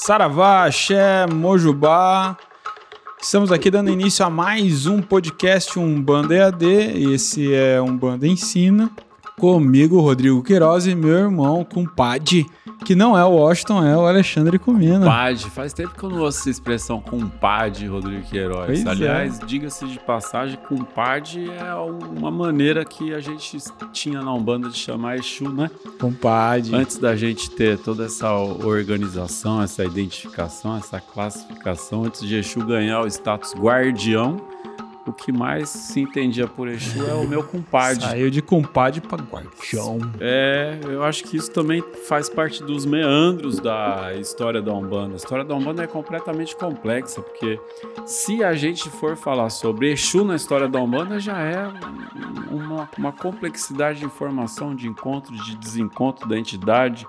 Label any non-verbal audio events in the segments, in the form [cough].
Saravá, Axé, Mojubá. Estamos aqui dando início a mais um podcast Umbanda EAD. Esse é Umbanda Ensina. Comigo, Rodrigo Queiroz e meu irmão, compadre, que não é o Washington, é o Alexandre Comina. Compadre, faz tempo que eu não ouço essa expressão compadre, Rodrigo Queiroz. Pois é. Aliás, diga-se de passagem, compadre é uma maneira que a gente tinha na Umbanda de chamar Exu, né? Compadre. Antes da gente ter toda essa organização, essa identificação, essa classificação, antes de Exu ganhar o status guardião, o que mais se entendia por Exu é o meu compadre. Saiu de compadre pra guardião. É, eu acho que isso também faz parte dos meandros da história da Umbanda. A história da Umbanda é completamente complexa, porque se a gente for falar sobre Exu na história da Umbanda, já é uma, uma complexidade de informação, de encontro, de desencontro da entidade,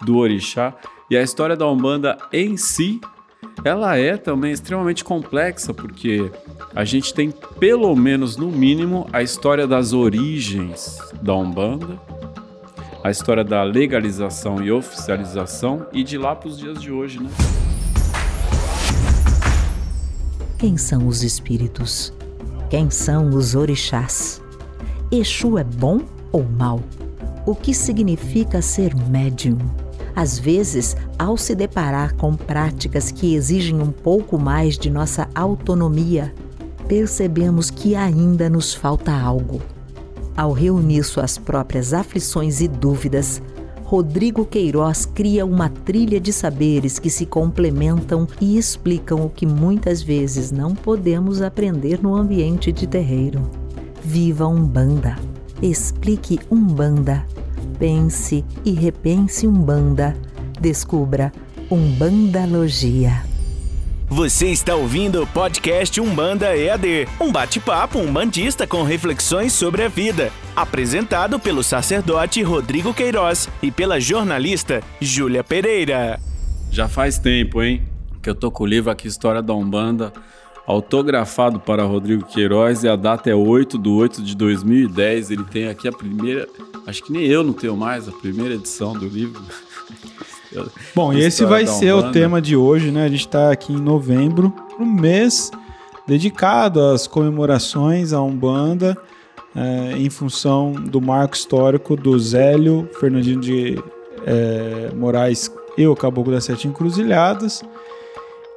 do orixá. E a história da Umbanda em si ela é também extremamente complexa, porque a gente tem, pelo menos no mínimo, a história das origens da Umbanda, a história da legalização e oficialização, e de lá para os dias de hoje, né? Quem são os espíritos? Quem são os orixás? Exu é bom ou mal? O que significa ser médium? Às vezes, ao se deparar com práticas que exigem um pouco mais de nossa autonomia, percebemos que ainda nos falta algo. Ao reunir suas próprias aflições e dúvidas, Rodrigo Queiroz cria uma trilha de saberes que se complementam e explicam o que muitas vezes não podemos aprender no ambiente de terreiro. Viva Umbanda! Explique Umbanda! Pense e repense Umbanda. Descubra Umbandalogia. Você está ouvindo o podcast Umbanda EAD, um bate-papo umbandista com reflexões sobre a vida, apresentado pelo sacerdote Rodrigo Queiroz e pela jornalista Júlia Pereira. Já faz tempo, hein? Que eu tô com o livro aqui, História da Umbanda, autografado para Rodrigo Queiroz e a data é 8 de 8 de 2010. Ele tem aqui a primeira, acho que nem eu não tenho mais, a primeira edição do livro. [laughs] Bom, e esse vai ser o tema de hoje, né? A gente está aqui em novembro, um mês dedicado às comemorações à Umbanda, é, em função do marco histórico do Zélio Fernandino de é, Moraes e o Caboclo das Sete Encruzilhadas.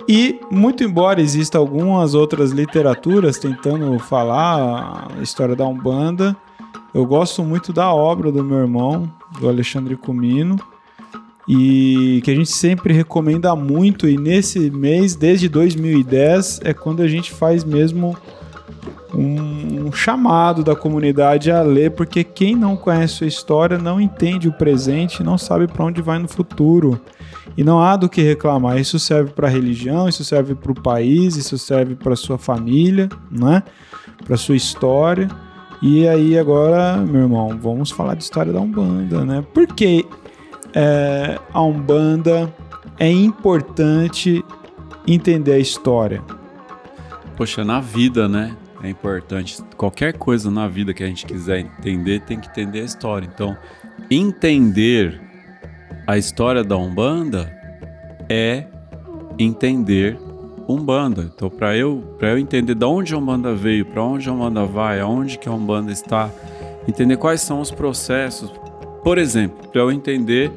E, muito embora existam algumas outras literaturas tentando falar a história da Umbanda, eu gosto muito da obra do meu irmão, do Alexandre Comino, e que a gente sempre recomenda muito. E nesse mês, desde 2010, é quando a gente faz mesmo um, um chamado da comunidade a ler, porque quem não conhece sua história não entende o presente, não sabe para onde vai no futuro. E não há do que reclamar. Isso serve para a religião, isso serve para o país, isso serve para sua família, né? Para sua história. E aí agora, meu irmão, vamos falar de história da Umbanda, né? Por que é, a Umbanda é importante entender a história? Poxa, na vida, né? É importante. Qualquer coisa na vida que a gente quiser entender, tem que entender a história. Então, entender a história da Umbanda é entender Umbanda. Então, para eu, eu entender de onde a Umbanda veio, para onde a Umbanda vai, aonde que a Umbanda está, entender quais são os processos. Por exemplo, para eu entender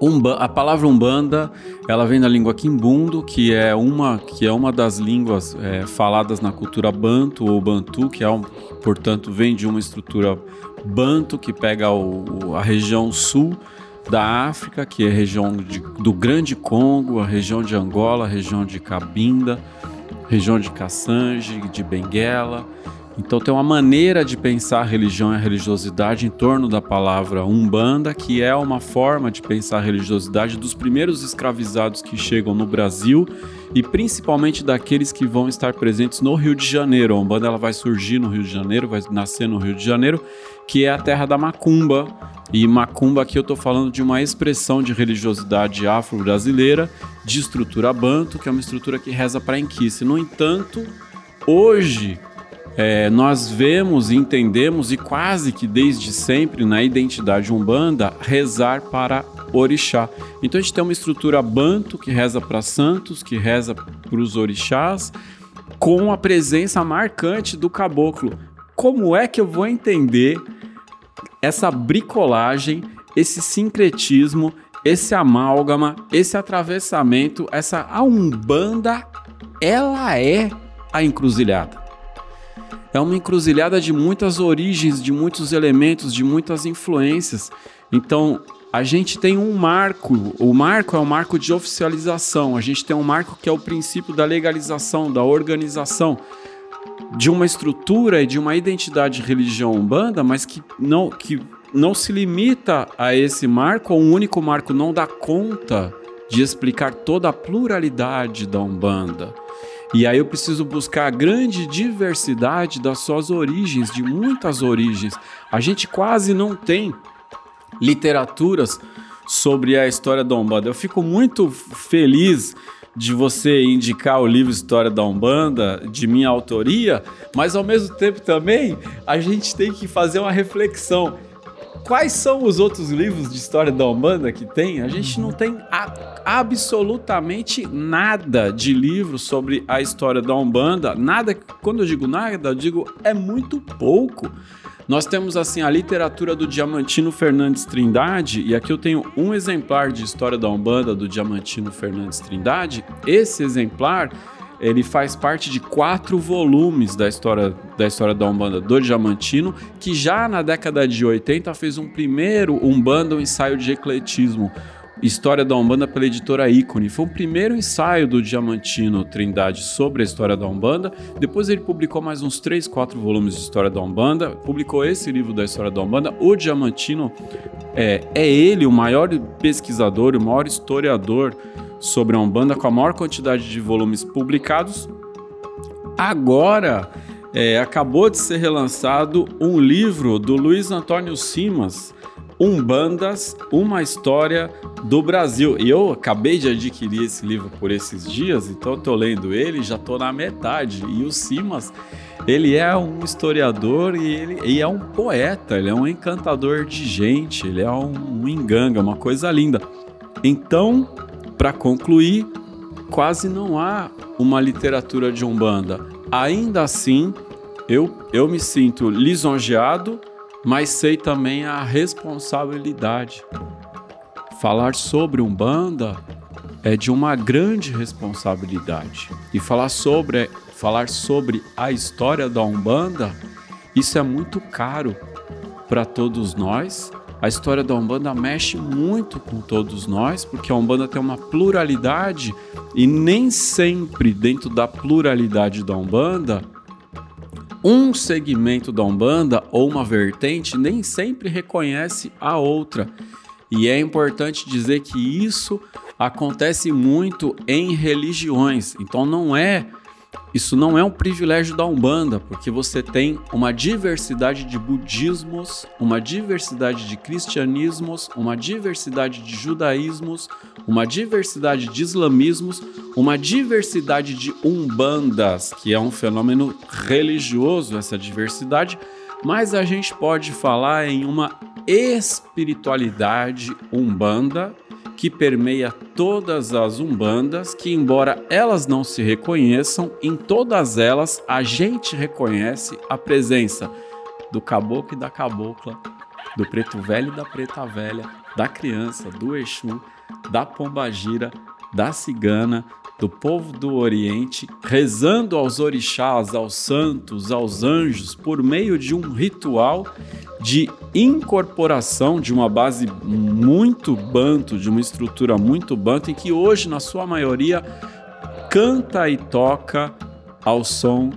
Umba, a palavra Umbanda, ela vem da língua Quimbundo, que é uma, que é uma das línguas é, faladas na cultura Banto ou Bantu, que é um, portanto vem de uma estrutura Banto que pega o, a região sul da África, que é a região de, do Grande Congo, a região de Angola, a região de Cabinda, região de Kassange, de Benguela. Então tem uma maneira de pensar a religião e a religiosidade em torno da palavra Umbanda, que é uma forma de pensar a religiosidade dos primeiros escravizados que chegam no Brasil e principalmente daqueles que vão estar presentes no Rio de Janeiro. A Umbanda ela vai surgir no Rio de Janeiro, vai nascer no Rio de Janeiro, que é a terra da macumba. E macumba aqui eu estou falando de uma expressão de religiosidade afro-brasileira, de estrutura banto, que é uma estrutura que reza para Enquice. No entanto, hoje é, nós vemos, entendemos e quase que desde sempre na identidade umbanda rezar para orixá. Então a gente tem uma estrutura banto que reza para santos, que reza para os orixás, com a presença marcante do caboclo. Como é que eu vou entender essa bricolagem, esse sincretismo, esse amálgama, esse atravessamento, essa a umbanda, ela é a encruzilhada. É uma encruzilhada de muitas origens, de muitos elementos, de muitas influências. Então, a gente tem um marco. O marco é o marco de oficialização. A gente tem um marco que é o princípio da legalização, da organização de uma estrutura e de uma identidade religião umbanda, mas que não, que não se limita a esse marco, um único marco não dá conta de explicar toda a pluralidade da Umbanda. E aí eu preciso buscar a grande diversidade das suas origens, de muitas origens. A gente quase não tem literaturas sobre a história da Umbanda. Eu fico muito feliz de você indicar o livro História da Umbanda, de minha autoria, mas ao mesmo tempo também a gente tem que fazer uma reflexão quais são os outros livros de história da Umbanda que tem? A gente não tem a, absolutamente nada de livro sobre a história da Umbanda. Nada, quando eu digo nada, eu digo é muito pouco. Nós temos assim a literatura do Diamantino Fernandes Trindade, e aqui eu tenho um exemplar de História da Umbanda do Diamantino Fernandes Trindade. Esse exemplar ele faz parte de quatro volumes da história da história da Umbanda do Diamantino, que já na década de 80 fez um primeiro Umbanda, um ensaio de ecletismo. História da Umbanda pela editora Ícone. Foi o primeiro ensaio do Diamantino Trindade sobre a história da Umbanda. Depois ele publicou mais uns três, quatro volumes de história da Umbanda. Publicou esse livro da história da Umbanda. O Diamantino é, é ele o maior pesquisador, o maior historiador sobre a Umbanda com a maior quantidade de volumes publicados. Agora, é, acabou de ser relançado um livro do Luiz Antônio Simas, Umbandas, uma história do Brasil. E eu acabei de adquirir esse livro por esses dias, então tô lendo ele, já tô na metade. E o Simas, ele é um historiador e ele e é um poeta, ele é um encantador de gente, ele é um, um enganga, uma coisa linda. Então, para concluir, quase não há uma literatura de Umbanda. Ainda assim, eu, eu me sinto lisonjeado, mas sei também a responsabilidade. Falar sobre Umbanda é de uma grande responsabilidade. E falar sobre, falar sobre a história da Umbanda, isso é muito caro para todos nós a história da Umbanda mexe muito com todos nós, porque a Umbanda tem uma pluralidade e nem sempre dentro da pluralidade da Umbanda, um segmento da Umbanda ou uma vertente nem sempre reconhece a outra. E é importante dizer que isso acontece muito em religiões. Então não é isso não é um privilégio da Umbanda, porque você tem uma diversidade de budismos, uma diversidade de cristianismos, uma diversidade de judaísmos, uma diversidade de islamismos, uma diversidade de umbandas, que é um fenômeno religioso essa diversidade, mas a gente pode falar em uma espiritualidade umbanda que permeia todas as umbandas, que embora elas não se reconheçam, em todas elas a gente reconhece a presença do caboclo e da cabocla, do preto velho e da preta velha, da criança, do Exu, da pombagira, da cigana, do povo do Oriente, rezando aos orixás, aos santos, aos anjos, por meio de um ritual de incorporação de uma base muito banto, de uma estrutura muito banto, em que hoje, na sua maioria, canta e toca ao som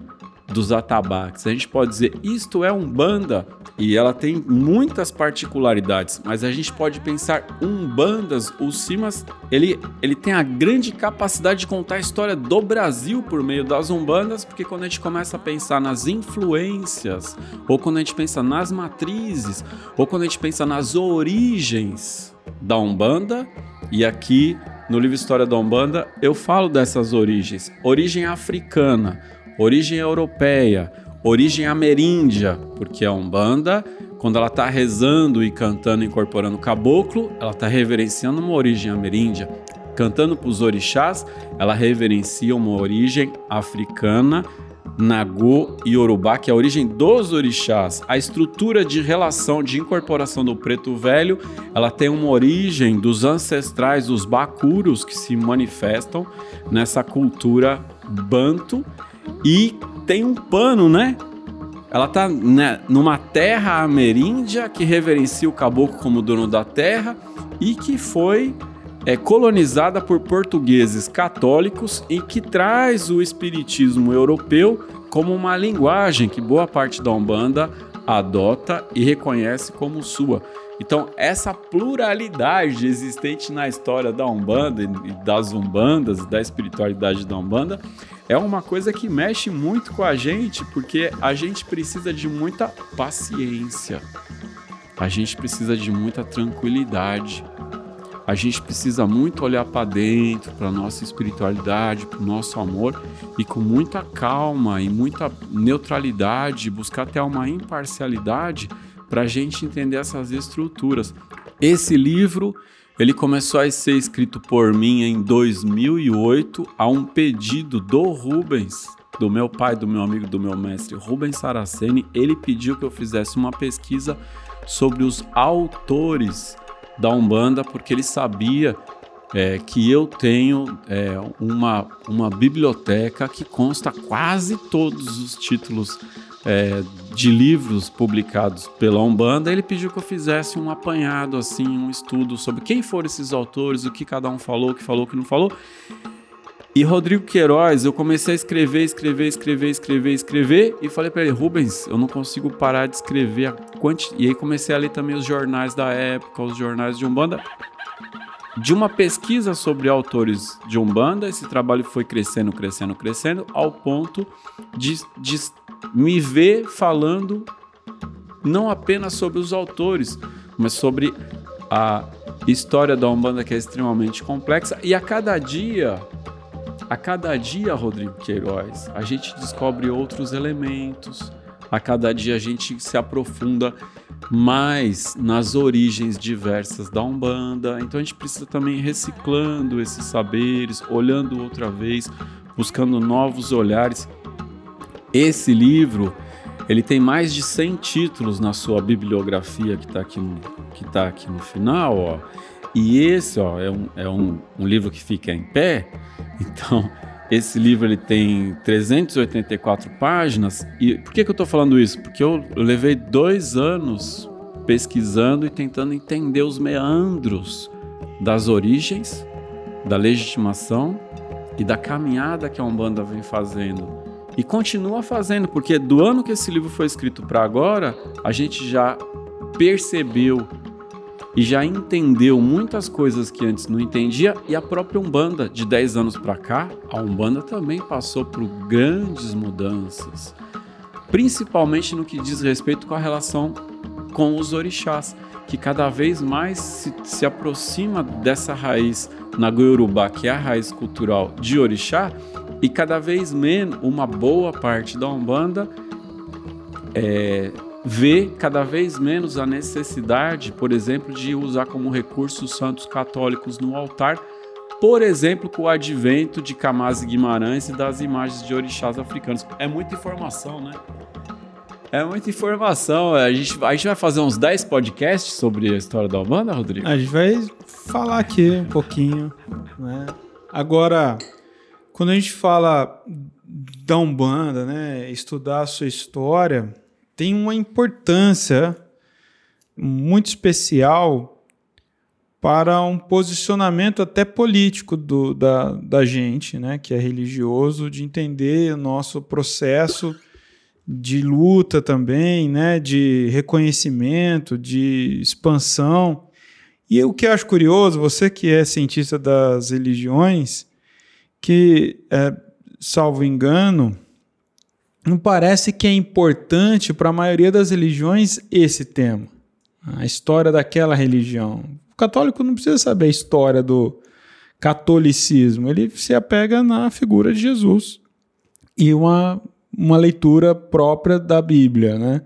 dos atabaques. A gente pode dizer, isto é um banda e ela tem muitas particularidades, mas a gente pode pensar umbandas, o Simas, ele, ele tem a grande capacidade de contar a história do Brasil por meio das umbandas, porque quando a gente começa a pensar nas influências, ou quando a gente pensa nas matrizes, ou quando a gente pensa nas origens da Umbanda, e aqui no livro História da Umbanda eu falo dessas origens, origem africana, origem europeia, origem ameríndia, porque a Umbanda, quando ela está rezando e cantando, incorporando caboclo, ela está reverenciando uma origem ameríndia. Cantando para os orixás, ela reverencia uma origem africana, Nagô e Yorubá, que é a origem dos orixás. A estrutura de relação de incorporação do preto velho, ela tem uma origem dos ancestrais, os bacuros, que se manifestam nessa cultura banto e tem um pano, né? Ela tá né, numa terra ameríndia que reverencia o caboclo como dono da terra e que foi é colonizada por portugueses católicos e que traz o espiritismo europeu como uma linguagem que boa parte da Umbanda adota e reconhece como sua. Então, essa pluralidade existente na história da Umbanda e das Umbandas, da espiritualidade da Umbanda, é uma coisa que mexe muito com a gente, porque a gente precisa de muita paciência, a gente precisa de muita tranquilidade, a gente precisa muito olhar para dentro, para nossa espiritualidade, para o nosso amor e com muita calma e muita neutralidade, buscar até uma imparcialidade para a gente entender essas estruturas. Esse livro ele começou a ser escrito por mim em 2008 a um pedido do Rubens, do meu pai, do meu amigo, do meu mestre Rubens Saraceni. Ele pediu que eu fizesse uma pesquisa sobre os autores da Umbanda, porque ele sabia é, que eu tenho é, uma, uma biblioteca que consta quase todos os títulos é, de livros publicados pela Umbanda. Ele pediu que eu fizesse um apanhado, assim, um estudo sobre quem foram esses autores, o que cada um falou, o que falou, o que não falou. E Rodrigo Queiroz, eu comecei a escrever, escrever, escrever, escrever, escrever e falei para ele, Rubens, eu não consigo parar de escrever a. E aí comecei a ler também os jornais da época, os jornais de Umbanda. De uma pesquisa sobre autores de Umbanda, esse trabalho foi crescendo, crescendo, crescendo, ao ponto de, de me ver falando não apenas sobre os autores, mas sobre a história da Umbanda que é extremamente complexa e a cada dia a cada dia, Rodrigo Queiroz, a gente descobre outros elementos. A cada dia a gente se aprofunda mais nas origens diversas da Umbanda. Então a gente precisa também reciclando esses saberes, olhando outra vez, buscando novos olhares. Esse livro, ele tem mais de 100 títulos na sua bibliografia que está aqui, no, que tá aqui no final, ó. E esse, ó, é um, é um, um livro que fica em pé. [laughs] Então, esse livro ele tem 384 páginas. E por que, que eu estou falando isso? Porque eu levei dois anos pesquisando e tentando entender os meandros das origens, da legitimação e da caminhada que a Umbanda vem fazendo. E continua fazendo, porque do ano que esse livro foi escrito para agora, a gente já percebeu e já entendeu muitas coisas que antes não entendia. E a própria Umbanda de 10 anos para cá, a Umbanda também passou por grandes mudanças, principalmente no que diz respeito com a relação com os orixás, que cada vez mais se, se aproxima dessa raiz na Goiorubá, que é a raiz cultural de orixá, e cada vez menos uma boa parte da Umbanda é, vê cada vez menos a necessidade, por exemplo, de usar como recurso os santos católicos no altar, por exemplo, com o advento de Kamaz Guimarães e das imagens de orixás africanos. É muita informação, né? É muita informação. A gente, a gente vai fazer uns 10 podcasts sobre a história da Umbanda, Rodrigo? A gente vai falar aqui um pouquinho. Né? Agora, quando a gente fala da Umbanda, né, estudar a sua história, tem uma importância muito especial para um posicionamento até político do, da, da gente, né, que é religioso, de entender o nosso processo de luta também, né, de reconhecimento, de expansão. E o que eu acho curioso, você que é cientista das religiões, que, é, salvo engano, não parece que é importante para a maioria das religiões esse tema, a história daquela religião. O católico não precisa saber a história do catolicismo, ele se apega na figura de Jesus e uma uma leitura própria da Bíblia, né?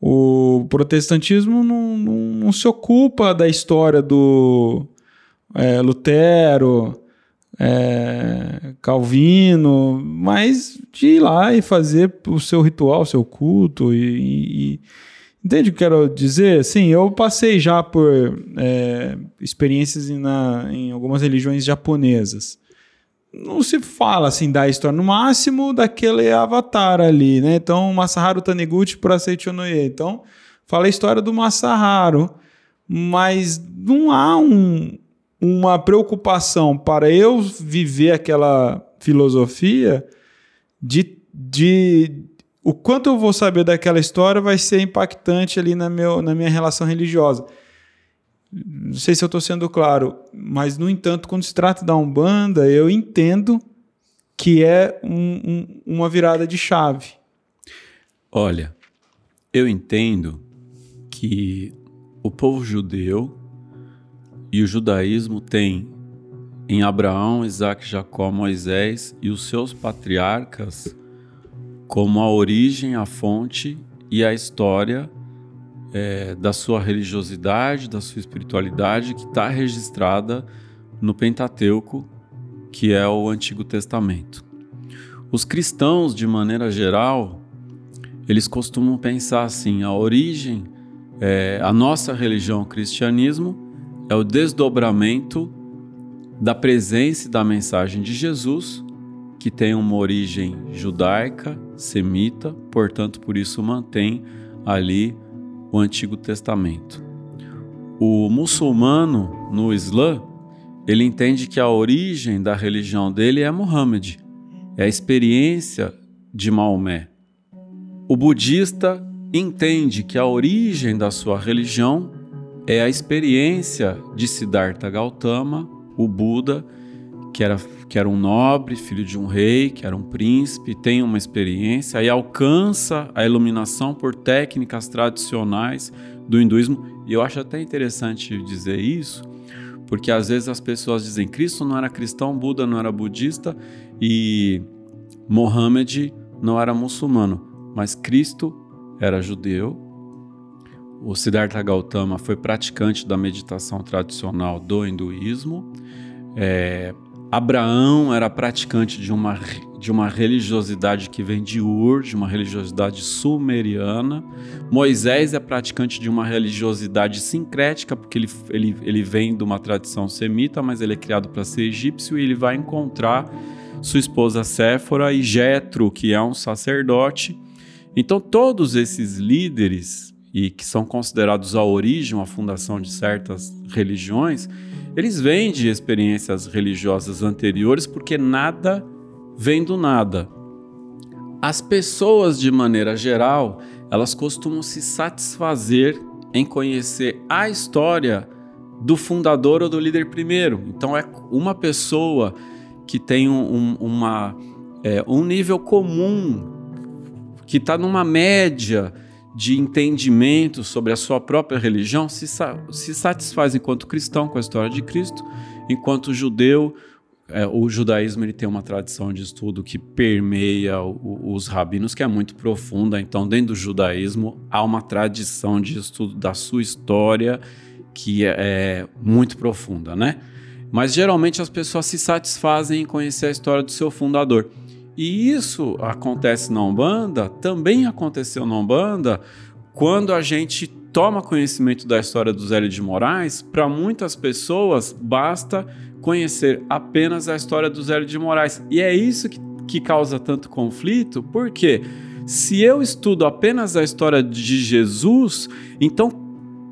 O protestantismo não, não, não se ocupa da história do é, Lutero, é, Calvino, mas de ir lá e fazer o seu ritual, o seu culto e, e Entende o que quero dizer? Sim, eu passei já por é, experiências na, em algumas religiões japonesas. Não se fala assim da história, no máximo daquele avatar ali, né? Então, Masaharu Taniguchi por Aceite Onoye. Então, fala a história do Masaharu, mas não há um, uma preocupação para eu viver aquela filosofia de, de o quanto eu vou saber daquela história vai ser impactante ali na, meu, na minha relação religiosa. Não sei se eu estou sendo claro, mas, no entanto, quando se trata da Umbanda, eu entendo que é um, um, uma virada de chave. Olha, eu entendo que o povo judeu e o judaísmo tem em Abraão, Isaac, Jacó, Moisés e os seus patriarcas como a origem, a fonte e a história é, da sua religiosidade, da sua espiritualidade, que está registrada no Pentateuco, que é o Antigo Testamento. Os cristãos, de maneira geral, eles costumam pensar assim: a origem, é, a nossa religião, o cristianismo, é o desdobramento da presença e da mensagem de Jesus que tem uma origem judaica, semita, portanto, por isso mantém ali o Antigo Testamento. O muçulmano no Islã, ele entende que a origem da religião dele é Muhammad, é a experiência de Maomé. O budista entende que a origem da sua religião é a experiência de Siddhartha Gautama, o Buda, que era, que era um nobre, filho de um rei, que era um príncipe, tem uma experiência, aí alcança a iluminação por técnicas tradicionais do hinduísmo. E eu acho até interessante dizer isso, porque às vezes as pessoas dizem Cristo não era cristão, Buda não era budista e Mohammed não era muçulmano, mas Cristo era judeu. O Siddhartha Gautama foi praticante da meditação tradicional do hinduísmo. É, Abraão era praticante de uma, de uma religiosidade que vem de Ur, de uma religiosidade sumeriana. Moisés é praticante de uma religiosidade sincrética, porque ele, ele, ele vem de uma tradição semita, mas ele é criado para ser egípcio e ele vai encontrar sua esposa Séfora e Jetro, que é um sacerdote. Então, todos esses líderes, e que são considerados a origem, a fundação de certas religiões, eles vêm de experiências religiosas anteriores porque nada vem do nada. As pessoas, de maneira geral, elas costumam se satisfazer em conhecer a história do fundador ou do líder primeiro. Então, é uma pessoa que tem um, uma, é, um nível comum, que está numa média de entendimento sobre a sua própria religião se, se satisfaz enquanto cristão com a história de Cristo, enquanto judeu, é, o judaísmo ele tem uma tradição de estudo que permeia o, os rabinos, que é muito profunda. Então, dentro do judaísmo, há uma tradição de estudo da sua história que é, é muito profunda, né? Mas geralmente as pessoas se satisfazem em conhecer a história do seu fundador. E isso acontece na Umbanda, também aconteceu na Umbanda, quando a gente toma conhecimento da história do Zélio de Moraes, para muitas pessoas basta conhecer apenas a história do Zélio de Moraes. E é isso que, que causa tanto conflito, porque se eu estudo apenas a história de Jesus, então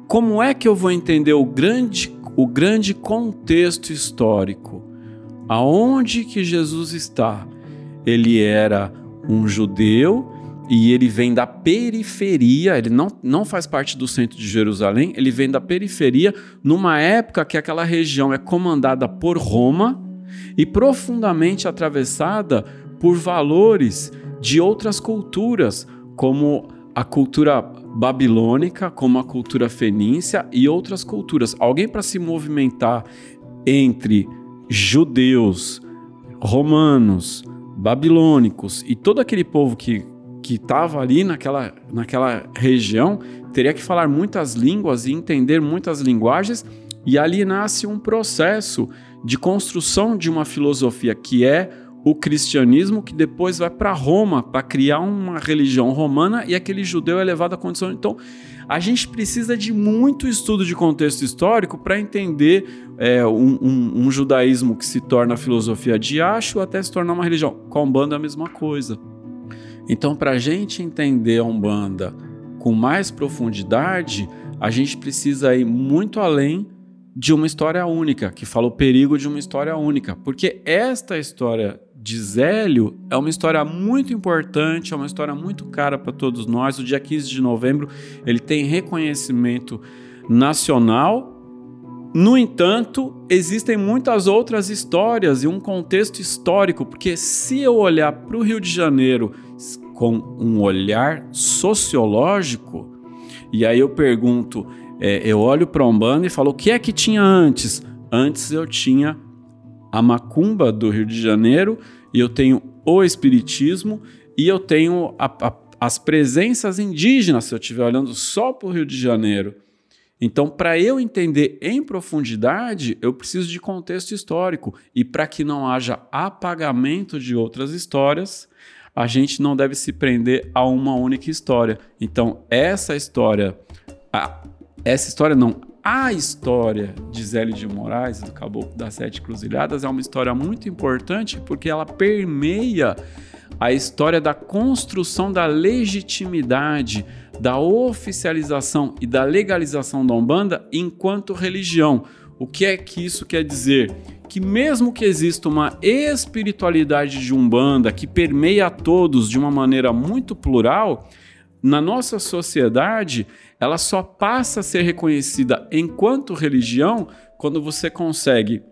como é que eu vou entender o grande, o grande contexto histórico? Aonde que Jesus está? Ele era um judeu e ele vem da periferia, ele não, não faz parte do centro de Jerusalém, ele vem da periferia, numa época que aquela região é comandada por Roma e profundamente atravessada por valores de outras culturas, como a cultura babilônica, como a cultura fenícia e outras culturas. Alguém para se movimentar entre judeus, romanos, babilônicos e todo aquele povo que que estava ali naquela, naquela região teria que falar muitas línguas e entender muitas linguagens, e ali nasce um processo de construção de uma filosofia que é o cristianismo, que depois vai para Roma para criar uma religião romana e aquele judeu é levado à condição. Então, a gente precisa de muito estudo de contexto histórico para entender é, um, um, um, judaísmo que se torna filosofia de acho até se tornar uma religião. Com a Umbanda é a mesma coisa. Então, para a gente entender a Umbanda com mais profundidade, a gente precisa ir muito além de uma história única, que fala o perigo de uma história única, porque esta história de Zélio é uma história muito importante, é uma história muito cara para todos nós. O dia 15 de novembro ele tem reconhecimento nacional. No entanto, existem muitas outras histórias e um contexto histórico, porque se eu olhar para o Rio de Janeiro com um olhar sociológico, e aí eu pergunto, é, eu olho para Umbanda e falo, o que é que tinha antes? Antes eu tinha a macumba do Rio de Janeiro, e eu tenho o espiritismo, e eu tenho a, a, as presenças indígenas, se eu estiver olhando só para o Rio de Janeiro. Então, para eu entender em profundidade, eu preciso de contexto histórico. E para que não haja apagamento de outras histórias, a gente não deve se prender a uma única história. Então, essa história, a, essa história não, a história de Zélio de Moraes, do Caboclo das Sete Cruzilhadas, é uma história muito importante porque ela permeia a história da construção da legitimidade, da oficialização e da legalização da Umbanda enquanto religião. O que é que isso quer dizer? Que mesmo que exista uma espiritualidade de Umbanda que permeia a todos de uma maneira muito plural, na nossa sociedade ela só passa a ser reconhecida enquanto religião quando você consegue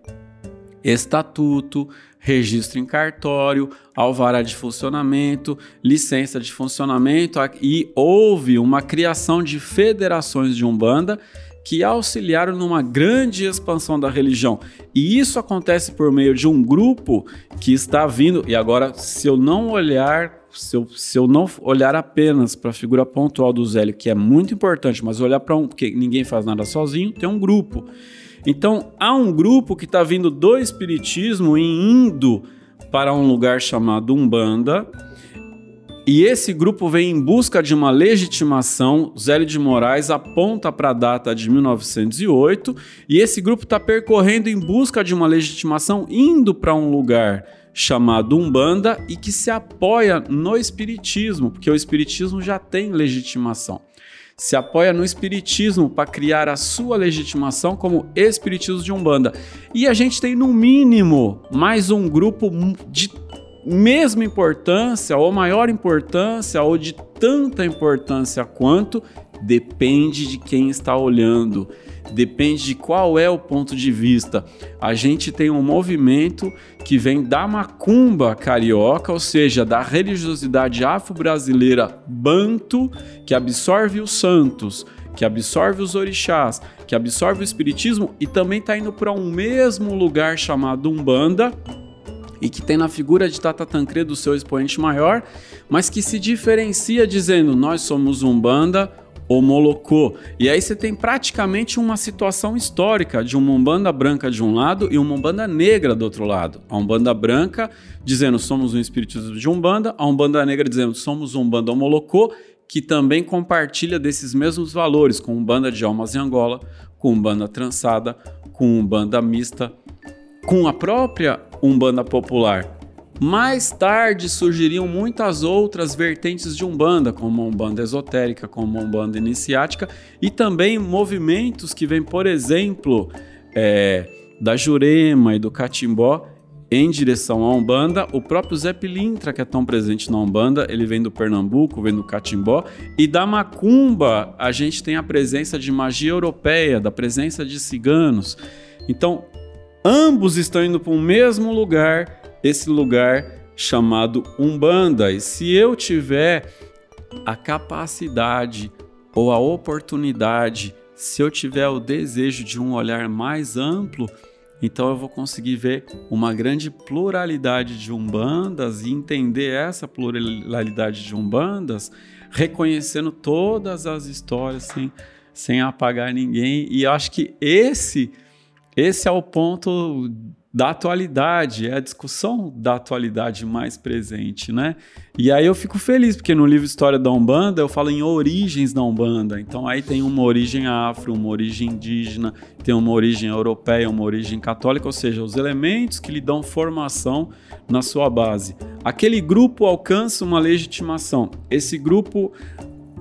estatuto, registro em cartório, alvará de funcionamento, licença de funcionamento e houve uma criação de federações de Umbanda que auxiliaram numa grande expansão da religião. E isso acontece por meio de um grupo que está vindo. E agora, se eu não olhar se eu, se eu não olhar apenas para a figura pontual do Zélio, que é muito importante, mas olhar para um, porque ninguém faz nada sozinho, tem um grupo. Então, há um grupo que está vindo do Espiritismo e indo para um lugar chamado Umbanda, e esse grupo vem em busca de uma legitimação. Zélio de Moraes aponta para a data de 1908, e esse grupo está percorrendo em busca de uma legitimação, indo para um lugar chamado Umbanda e que se apoia no Espiritismo, porque o Espiritismo já tem legitimação. Se apoia no Espiritismo para criar a sua legitimação como Espiritismo de Umbanda. E a gente tem, no mínimo, mais um grupo de mesma importância, ou maior importância, ou de tanta importância quanto, depende de quem está olhando depende de qual é o ponto de vista. A gente tem um movimento que vem da macumba carioca, ou seja, da religiosidade afro-brasileira banto, que absorve os santos, que absorve os orixás, que absorve o espiritismo e também está indo para um mesmo lugar chamado Umbanda, e que tem na figura de Tata Tancredo o seu expoente maior, mas que se diferencia dizendo: nós somos Umbanda, homolocou. E aí você tem praticamente uma situação histórica de uma Umbanda branca de um lado e uma Umbanda negra do outro lado. A Umbanda branca dizendo somos um espiritismo de Umbanda, a Umbanda negra dizendo somos um Umbanda homolocou, que também compartilha desses mesmos valores com Umbanda de almas em Angola, com Umbanda trançada, com Umbanda mista, com a própria Umbanda popular mais tarde surgiriam muitas outras vertentes de Umbanda, como a Umbanda esotérica, como a Umbanda iniciática, e também movimentos que vêm, por exemplo, é, da Jurema e do Catimbó em direção à Umbanda. O próprio Zé Pilintra, que é tão presente na Umbanda, ele vem do Pernambuco, vem do Catimbó. E da Macumba, a gente tem a presença de magia europeia, da presença de ciganos. Então, ambos estão indo para o mesmo lugar esse lugar chamado Umbanda. E se eu tiver a capacidade ou a oportunidade, se eu tiver o desejo de um olhar mais amplo, então eu vou conseguir ver uma grande pluralidade de umbandas e entender essa pluralidade de umbandas, reconhecendo todas as histórias sem, sem apagar ninguém. E acho que esse esse é o ponto da atualidade, é a discussão da atualidade mais presente, né? E aí eu fico feliz, porque no livro História da Umbanda eu falo em origens da Umbanda. Então aí tem uma origem afro, uma origem indígena, tem uma origem europeia, uma origem católica, ou seja, os elementos que lhe dão formação na sua base. Aquele grupo alcança uma legitimação. Esse grupo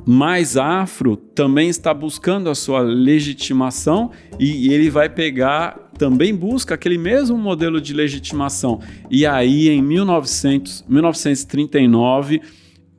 mais afro também está buscando a sua legitimação e ele vai pegar também busca aquele mesmo modelo de legitimação. E aí em 1900, 1939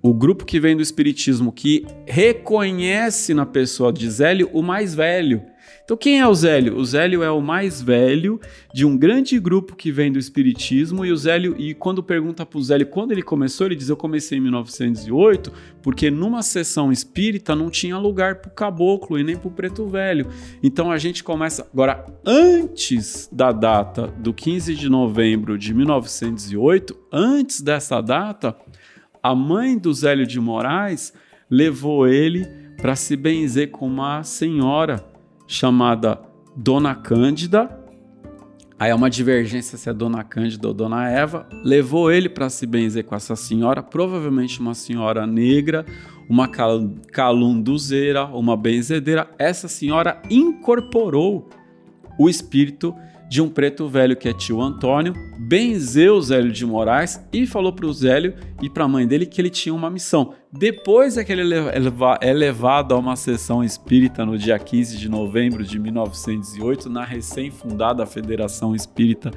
o grupo que vem do espiritismo que reconhece na pessoa de Zélio o mais velho então, quem é o Zélio? O Zélio é o mais velho de um grande grupo que vem do Espiritismo. E o Zélio, e quando pergunta para o Zélio quando ele começou, ele diz: Eu comecei em 1908, porque numa sessão espírita não tinha lugar para o caboclo e nem para o preto velho. Então a gente começa. Agora, antes da data do 15 de novembro de 1908, antes dessa data, a mãe do Zélio de Moraes levou ele para se benzer com uma senhora chamada Dona Cândida. Aí é uma divergência se é Dona Cândida ou Dona Eva. Levou ele para se benzer com essa senhora, provavelmente uma senhora negra, uma calunduzeira, uma benzedeira. Essa senhora incorporou o espírito de um preto velho que é tio Antônio, benzeu o Zélio de Moraes e falou para o Zélio e para a mãe dele que ele tinha uma missão. Depois é que ele é levado a uma sessão espírita no dia 15 de novembro de 1908, na recém-fundada Federação Espírita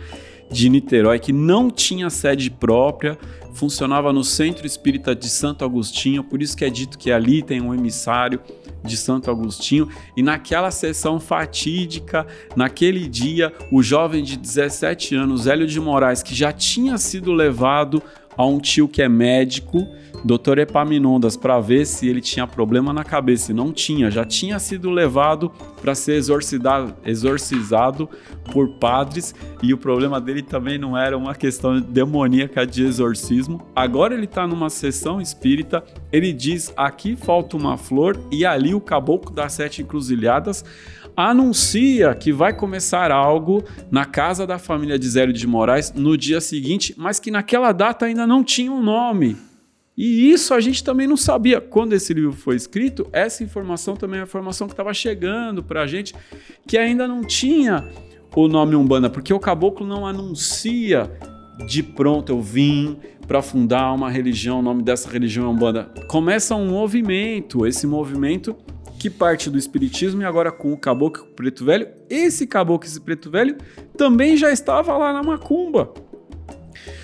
de Niterói, que não tinha sede própria, funcionava no Centro Espírita de Santo Agostinho, por isso que é dito que ali tem um emissário de Santo Agostinho, e naquela sessão fatídica, naquele dia, o jovem de 17 anos, Hélio de Moraes, que já tinha sido levado a um tio que é médico, Dr. Epaminondas, para ver se ele tinha problema na cabeça. E não tinha, já tinha sido levado para ser exorcizado por padres. E o problema dele também não era uma questão demoníaca de exorcismo. Agora ele está numa sessão espírita. Ele diz: aqui falta uma flor, e ali o caboclo das sete encruzilhadas anuncia que vai começar algo na casa da família de Zélio de Moraes no dia seguinte, mas que naquela data ainda não tinha um nome. E isso a gente também não sabia. Quando esse livro foi escrito, essa informação também é a informação que estava chegando para a gente, que ainda não tinha o nome Umbanda, porque o caboclo não anuncia de pronto eu vim para fundar uma religião, o nome dessa religião é Umbanda. Começa um movimento, esse movimento que parte do espiritismo e agora com o caboclo preto velho. Esse caboclo esse preto velho também já estava lá na macumba.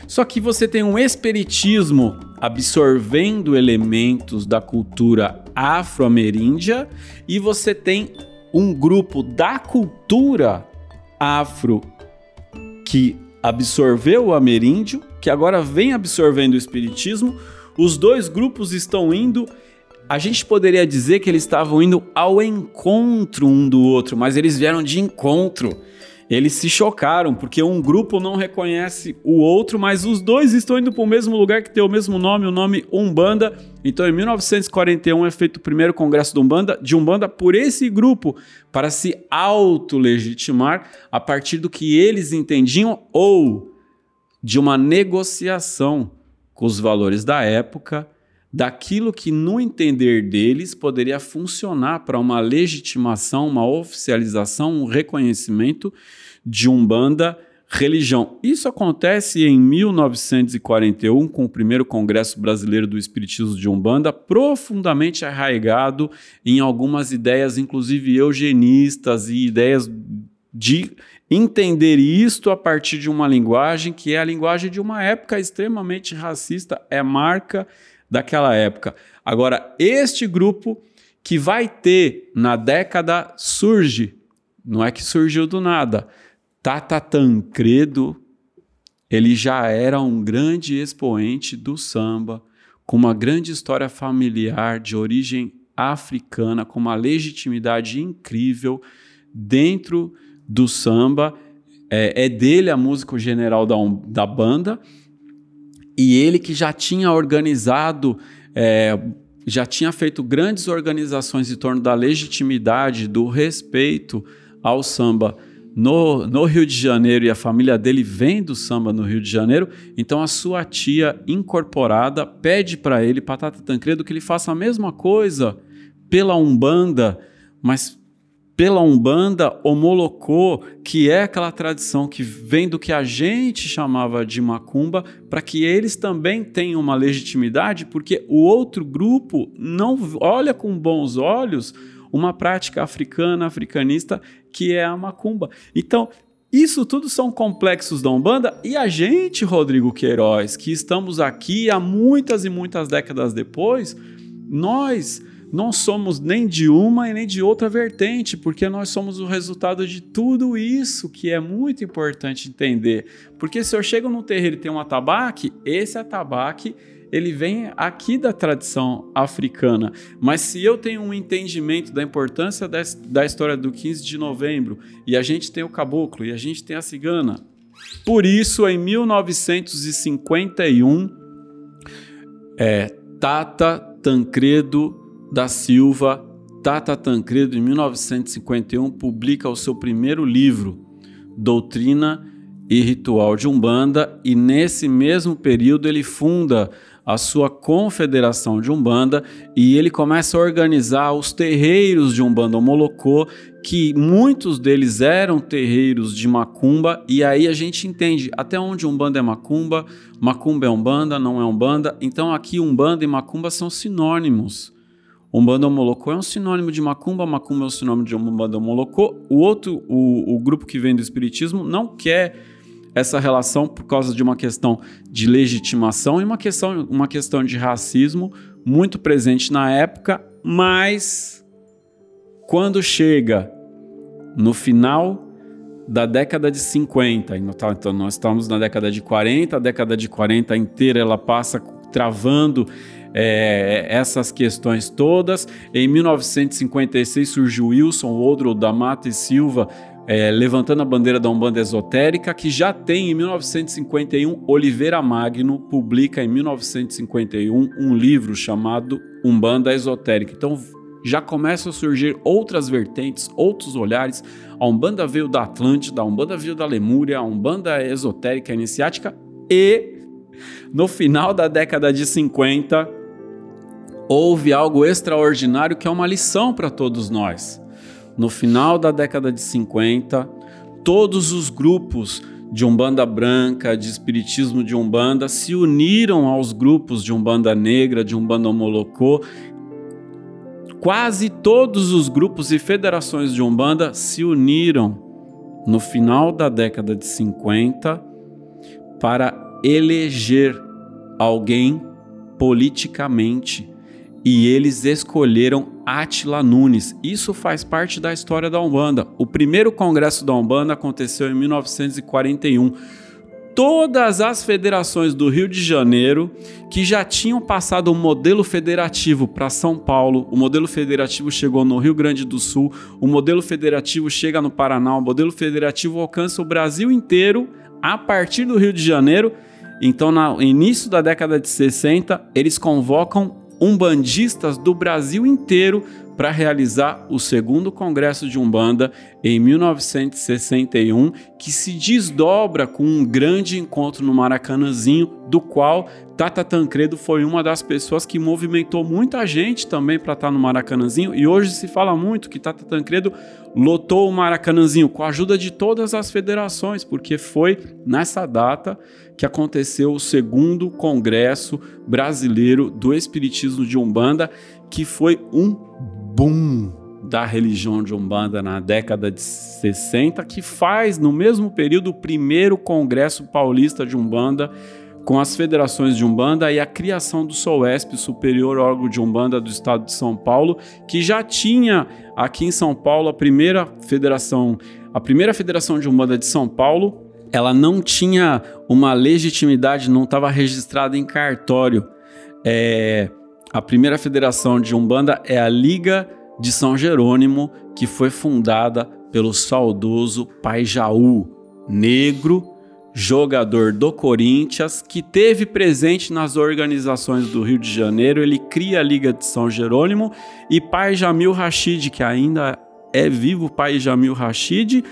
Só que você tem um espiritismo absorvendo elementos da cultura afro-ameríndia e você tem um grupo da cultura afro que absorveu o ameríndio, que agora vem absorvendo o espiritismo. Os dois grupos estão indo a gente poderia dizer que eles estavam indo ao encontro um do outro, mas eles vieram de encontro. Eles se chocaram porque um grupo não reconhece o outro, mas os dois estão indo para o mesmo lugar que tem o mesmo nome, o nome Umbanda. Então, em 1941 é feito o primeiro congresso de Umbanda, de Umbanda por esse grupo para se autolegitimar a partir do que eles entendiam ou de uma negociação com os valores da época daquilo que, no entender deles, poderia funcionar para uma legitimação, uma oficialização, um reconhecimento de Umbanda religião. Isso acontece em 1941, com o primeiro Congresso Brasileiro do Espiritismo de Umbanda, profundamente arraigado em algumas ideias, inclusive eugenistas e ideias de entender isto a partir de uma linguagem que é a linguagem de uma época extremamente racista, é marca daquela época. Agora, este grupo que vai ter na década surge, não é que surgiu do nada. Tata Tancredo, ele já era um grande expoente do samba, com uma grande história familiar de origem africana, com uma legitimidade incrível dentro do samba. É, é dele a música general da, da banda, e ele que já tinha organizado, é, já tinha feito grandes organizações em torno da legitimidade, do respeito ao samba no, no Rio de Janeiro e a família dele vem do samba no Rio de Janeiro, então a sua tia incorporada pede para ele, Patata Tancredo, que ele faça a mesma coisa pela Umbanda, mas pela Umbanda homolocou, que é aquela tradição que vem do que a gente chamava de macumba, para que eles também tenham uma legitimidade, porque o outro grupo não olha com bons olhos uma prática africana, africanista, que é a macumba. Então, isso tudo são complexos da Umbanda e a gente, Rodrigo Queiroz, que estamos aqui há muitas e muitas décadas depois, nós não somos nem de uma e nem de outra vertente, porque nós somos o resultado de tudo isso que é muito importante entender. Porque se eu chego num terreiro e tem um atabaque, esse atabaque ele vem aqui da tradição africana. Mas se eu tenho um entendimento da importância da, da história do 15 de novembro, e a gente tem o caboclo, e a gente tem a cigana, por isso, em 1951, é, Tata Tancredo da Silva, Tata Tancredo, em 1951, publica o seu primeiro livro, Doutrina e Ritual de Umbanda, e nesse mesmo período ele funda a sua confederação de Umbanda e ele começa a organizar os terreiros de Umbanda Molocô, que muitos deles eram terreiros de Macumba, e aí a gente entende até onde Umbanda é Macumba, Macumba é Umbanda, não é Umbanda, então aqui Umbanda e Macumba são sinônimos. Umbanda Molocô é um sinônimo de Macumba, Macumba é um sinônimo de Umbanda Molocô. O outro, o, o grupo que vem do Espiritismo, não quer essa relação por causa de uma questão de legitimação e uma questão, uma questão de racismo muito presente na época, mas quando chega no final da década de 50, então nós estamos na década de 40, a década de 40 inteira ela passa travando é, essas questões todas. Em 1956 surgiu Wilson Odro da Mata e Silva é, levantando a bandeira da Umbanda esotérica, que já tem em 1951, Oliveira Magno publica em 1951 um livro chamado Umbanda Esotérica. Então já começam a surgir outras vertentes, outros olhares. A Umbanda veio da Atlântida, a Umbanda veio da Lemúria, a Umbanda esotérica iniciática e no final da década de 50 houve algo extraordinário que é uma lição para todos nós no final da década de 50, todos os grupos de Umbanda Branca, de Espiritismo de Umbanda, se uniram aos grupos de Umbanda Negra, de Umbanda Molocô. Quase todos os grupos e federações de Umbanda se uniram no final da década de 50 para eleger alguém politicamente e eles escolheram Atila Nunes. Isso faz parte da história da Umbanda. O primeiro congresso da Umbanda aconteceu em 1941. Todas as federações do Rio de Janeiro que já tinham passado o modelo federativo para São Paulo, o modelo federativo chegou no Rio Grande do Sul, o modelo federativo chega no Paraná, o modelo federativo alcança o Brasil inteiro a partir do Rio de Janeiro. Então, no início da década de 60, eles convocam umbandistas do Brasil inteiro para realizar o segundo Congresso de Umbanda em 1961, que se desdobra com um grande encontro no Maracanãzinho, do qual Tata Tancredo foi uma das pessoas que movimentou muita gente também para estar tá no Maracanãzinho, e hoje se fala muito que Tata Tancredo lotou o Maracanãzinho com a ajuda de todas as federações, porque foi nessa data que aconteceu o segundo Congresso Brasileiro do Espiritismo de Umbanda, que foi um boom da religião de Umbanda na década de 60, que faz no mesmo período o primeiro Congresso Paulista de Umbanda com as federações de Umbanda e a criação do SOESP, Superior Órgão de Umbanda do Estado de São Paulo, que já tinha aqui em São Paulo a primeira federação, a primeira federação de Umbanda de São Paulo, ela não tinha uma legitimidade, não estava registrada em cartório. É, a primeira federação de Umbanda é a Liga de São Jerônimo, que foi fundada pelo saudoso Pai Jaú, negro, jogador do Corinthians, que teve presente nas organizações do Rio de Janeiro. Ele cria a Liga de São Jerônimo e pai Jamil Rashid, que ainda é vivo, pai Jamil Rashid,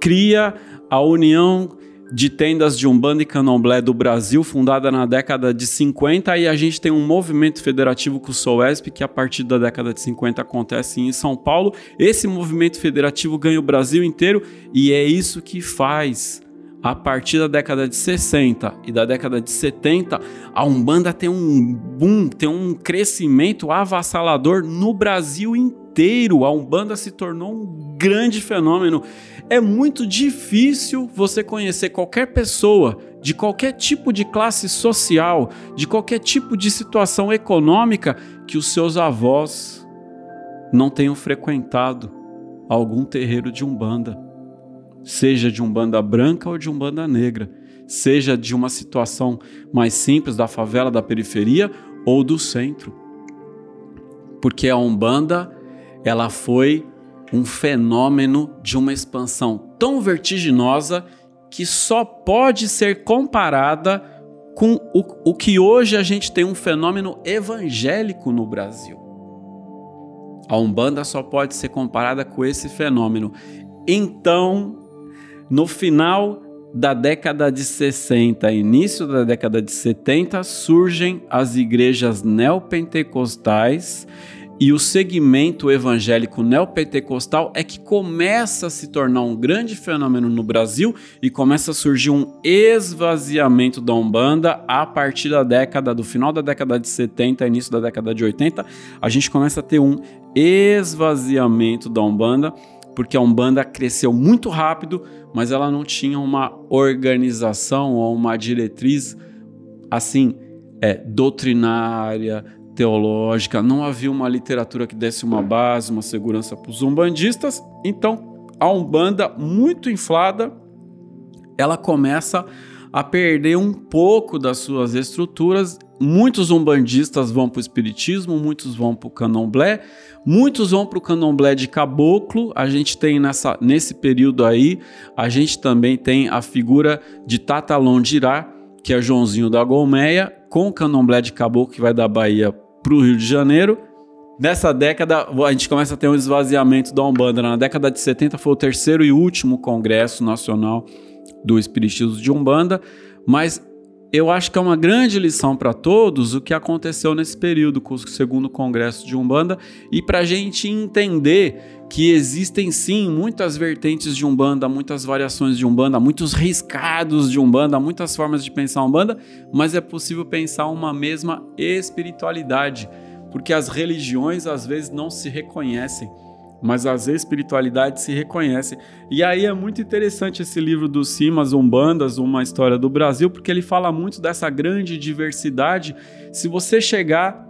cria a União de tendas de Umbanda e Candomblé do Brasil, fundada na década de 50, e a gente tem um movimento federativo com o SOESP, que a partir da década de 50 acontece em São Paulo. Esse movimento federativo ganha o Brasil inteiro e é isso que faz a partir da década de 60 e da década de 70, a Umbanda tem um boom, tem um crescimento avassalador no Brasil inteiro. A Umbanda se tornou um grande fenômeno. É muito difícil você conhecer qualquer pessoa de qualquer tipo de classe social, de qualquer tipo de situação econômica que os seus avós não tenham frequentado algum terreiro de Umbanda seja de um banda branca ou de um banda negra, seja de uma situação mais simples da favela, da periferia ou do centro. Porque a Umbanda, ela foi um fenômeno de uma expansão tão vertiginosa que só pode ser comparada com o, o que hoje a gente tem um fenômeno evangélico no Brasil. A Umbanda só pode ser comparada com esse fenômeno. Então, no final da década de 60, início da década de 70, surgem as igrejas neopentecostais e o segmento evangélico neopentecostal é que começa a se tornar um grande fenômeno no Brasil e começa a surgir um esvaziamento da Umbanda a partir da década do final da década de 70, início da década de 80, a gente começa a ter um esvaziamento da Umbanda porque a Umbanda cresceu muito rápido, mas ela não tinha uma organização ou uma diretriz assim, é, doutrinária, teológica, não havia uma literatura que desse uma base, uma segurança para os umbandistas. Então, a Umbanda, muito inflada, ela começa a perder um pouco das suas estruturas. Muitos umbandistas vão para o espiritismo, muitos vão para o candomblé, muitos vão para o candomblé de caboclo. A gente tem nessa, nesse período aí, a gente também tem a figura de Tata Londirá, que é Joãozinho da Golmeia, com o candomblé de caboclo que vai da Bahia para o Rio de Janeiro. Nessa década, a gente começa a ter um esvaziamento da Umbanda. Na década de 70 foi o terceiro e último congresso nacional do Espiritismo de Umbanda, mas eu acho que é uma grande lição para todos o que aconteceu nesse período com o segundo congresso de Umbanda e para a gente entender que existem sim muitas vertentes de Umbanda, muitas variações de Umbanda, muitos riscados de Umbanda, muitas formas de pensar Umbanda, mas é possível pensar uma mesma espiritualidade, porque as religiões às vezes não se reconhecem mas as espiritualidades se reconhecem. E aí é muito interessante esse livro do Simas Umbandas, Uma História do Brasil, porque ele fala muito dessa grande diversidade. Se você chegar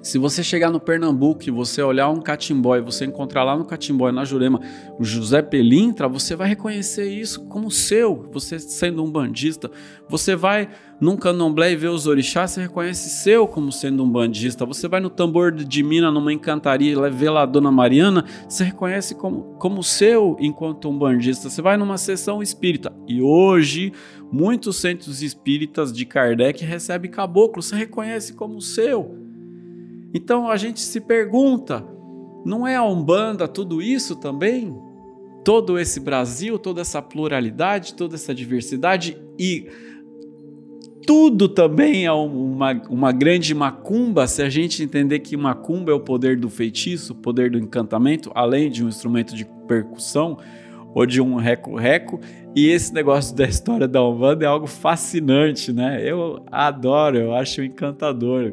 se você chegar no Pernambuco e você olhar um catimbó e você encontrar lá no catimbó, na Jurema, o José Pelintra, você vai reconhecer isso como seu, você sendo um bandista. Você vai num candomblé e ver os orixás, você reconhece seu como sendo um bandista. Você vai no tambor de Mina, numa encantaria, e vê lá a Dona Mariana, você reconhece como, como seu enquanto um bandista. Você vai numa sessão espírita. E hoje, muitos centros espíritas de Kardec recebem caboclo, você reconhece como seu. Então a gente se pergunta: não é a Umbanda tudo isso também? Todo esse Brasil, toda essa pluralidade, toda essa diversidade e tudo também é uma, uma grande macumba, se a gente entender que macumba é o poder do feitiço, o poder do encantamento, além de um instrumento de percussão ou de um reco-reco. E esse negócio da história da Umbanda é algo fascinante, né? Eu adoro, eu acho encantador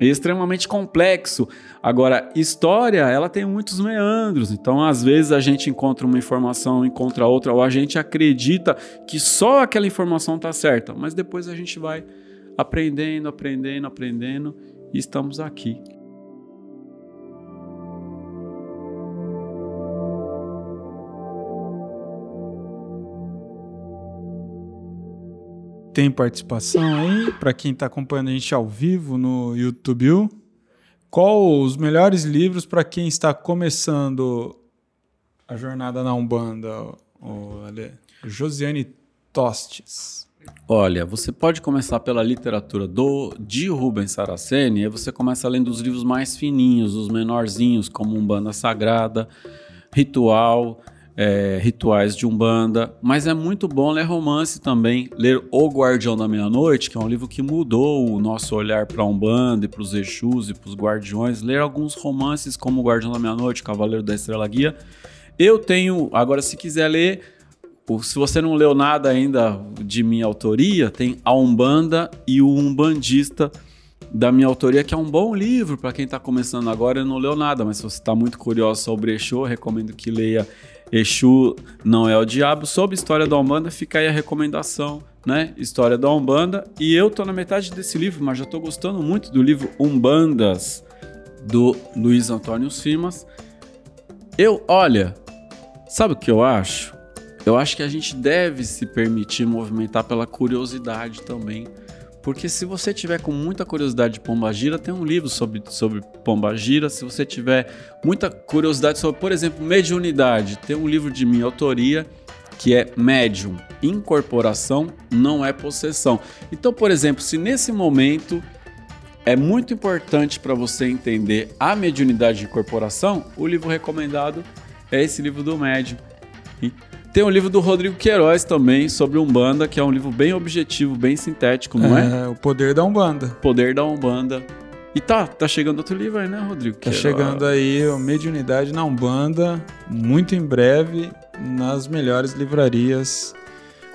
extremamente complexo. Agora, história, ela tem muitos meandros, então às vezes a gente encontra uma informação, encontra outra, ou a gente acredita que só aquela informação está certa, mas depois a gente vai aprendendo, aprendendo, aprendendo e estamos aqui. Tem participação aí para quem está acompanhando a gente ao vivo no YouTube. Qual os melhores livros para quem está começando a jornada na Umbanda, Ale? Josiane Tostes. Olha, você pode começar pela literatura do de Rubens Saraceni, e você começa lendo os livros mais fininhos, os menorzinhos, como Umbanda Sagrada, Ritual, é, rituais de Umbanda, mas é muito bom ler romance também, ler O Guardião da Meia-Noite, que é um livro que mudou o nosso olhar para Umbanda e para os Exus e para os Guardiões, ler alguns romances como O Guardião da Meia-Noite, Cavaleiro da Estrela Guia. Eu tenho, agora se quiser ler, se você não leu nada ainda de minha autoria, tem A Umbanda e o Umbandista da minha autoria, que é um bom livro para quem está começando agora e não leu nada, mas se você está muito curioso sobre Exu, recomendo que leia Exu não é o diabo. Sobre história da Umbanda, fica aí a recomendação, né? História da Umbanda. E eu tô na metade desse livro, mas já tô gostando muito do livro Umbandas, do Luiz Antônio Simas. Eu, olha, sabe o que eu acho? Eu acho que a gente deve se permitir movimentar pela curiosidade também. Porque se você tiver com muita curiosidade de Pombagira, tem um livro sobre, sobre Pombagira. Se você tiver muita curiosidade sobre, por exemplo, mediunidade, tem um livro de minha autoria que é Médium, Incorporação não é possessão. Então, por exemplo, se nesse momento é muito importante para você entender a mediunidade de incorporação, o livro recomendado é esse livro do Médium. E tem um livro do Rodrigo Queiroz também sobre Umbanda, que é um livro bem objetivo, bem sintético, não é? É, o Poder da Umbanda. Poder da Umbanda. E tá, tá chegando outro livro aí, né, Rodrigo? Tá chegando aí o Mediunidade na Umbanda, muito em breve, nas melhores livrarias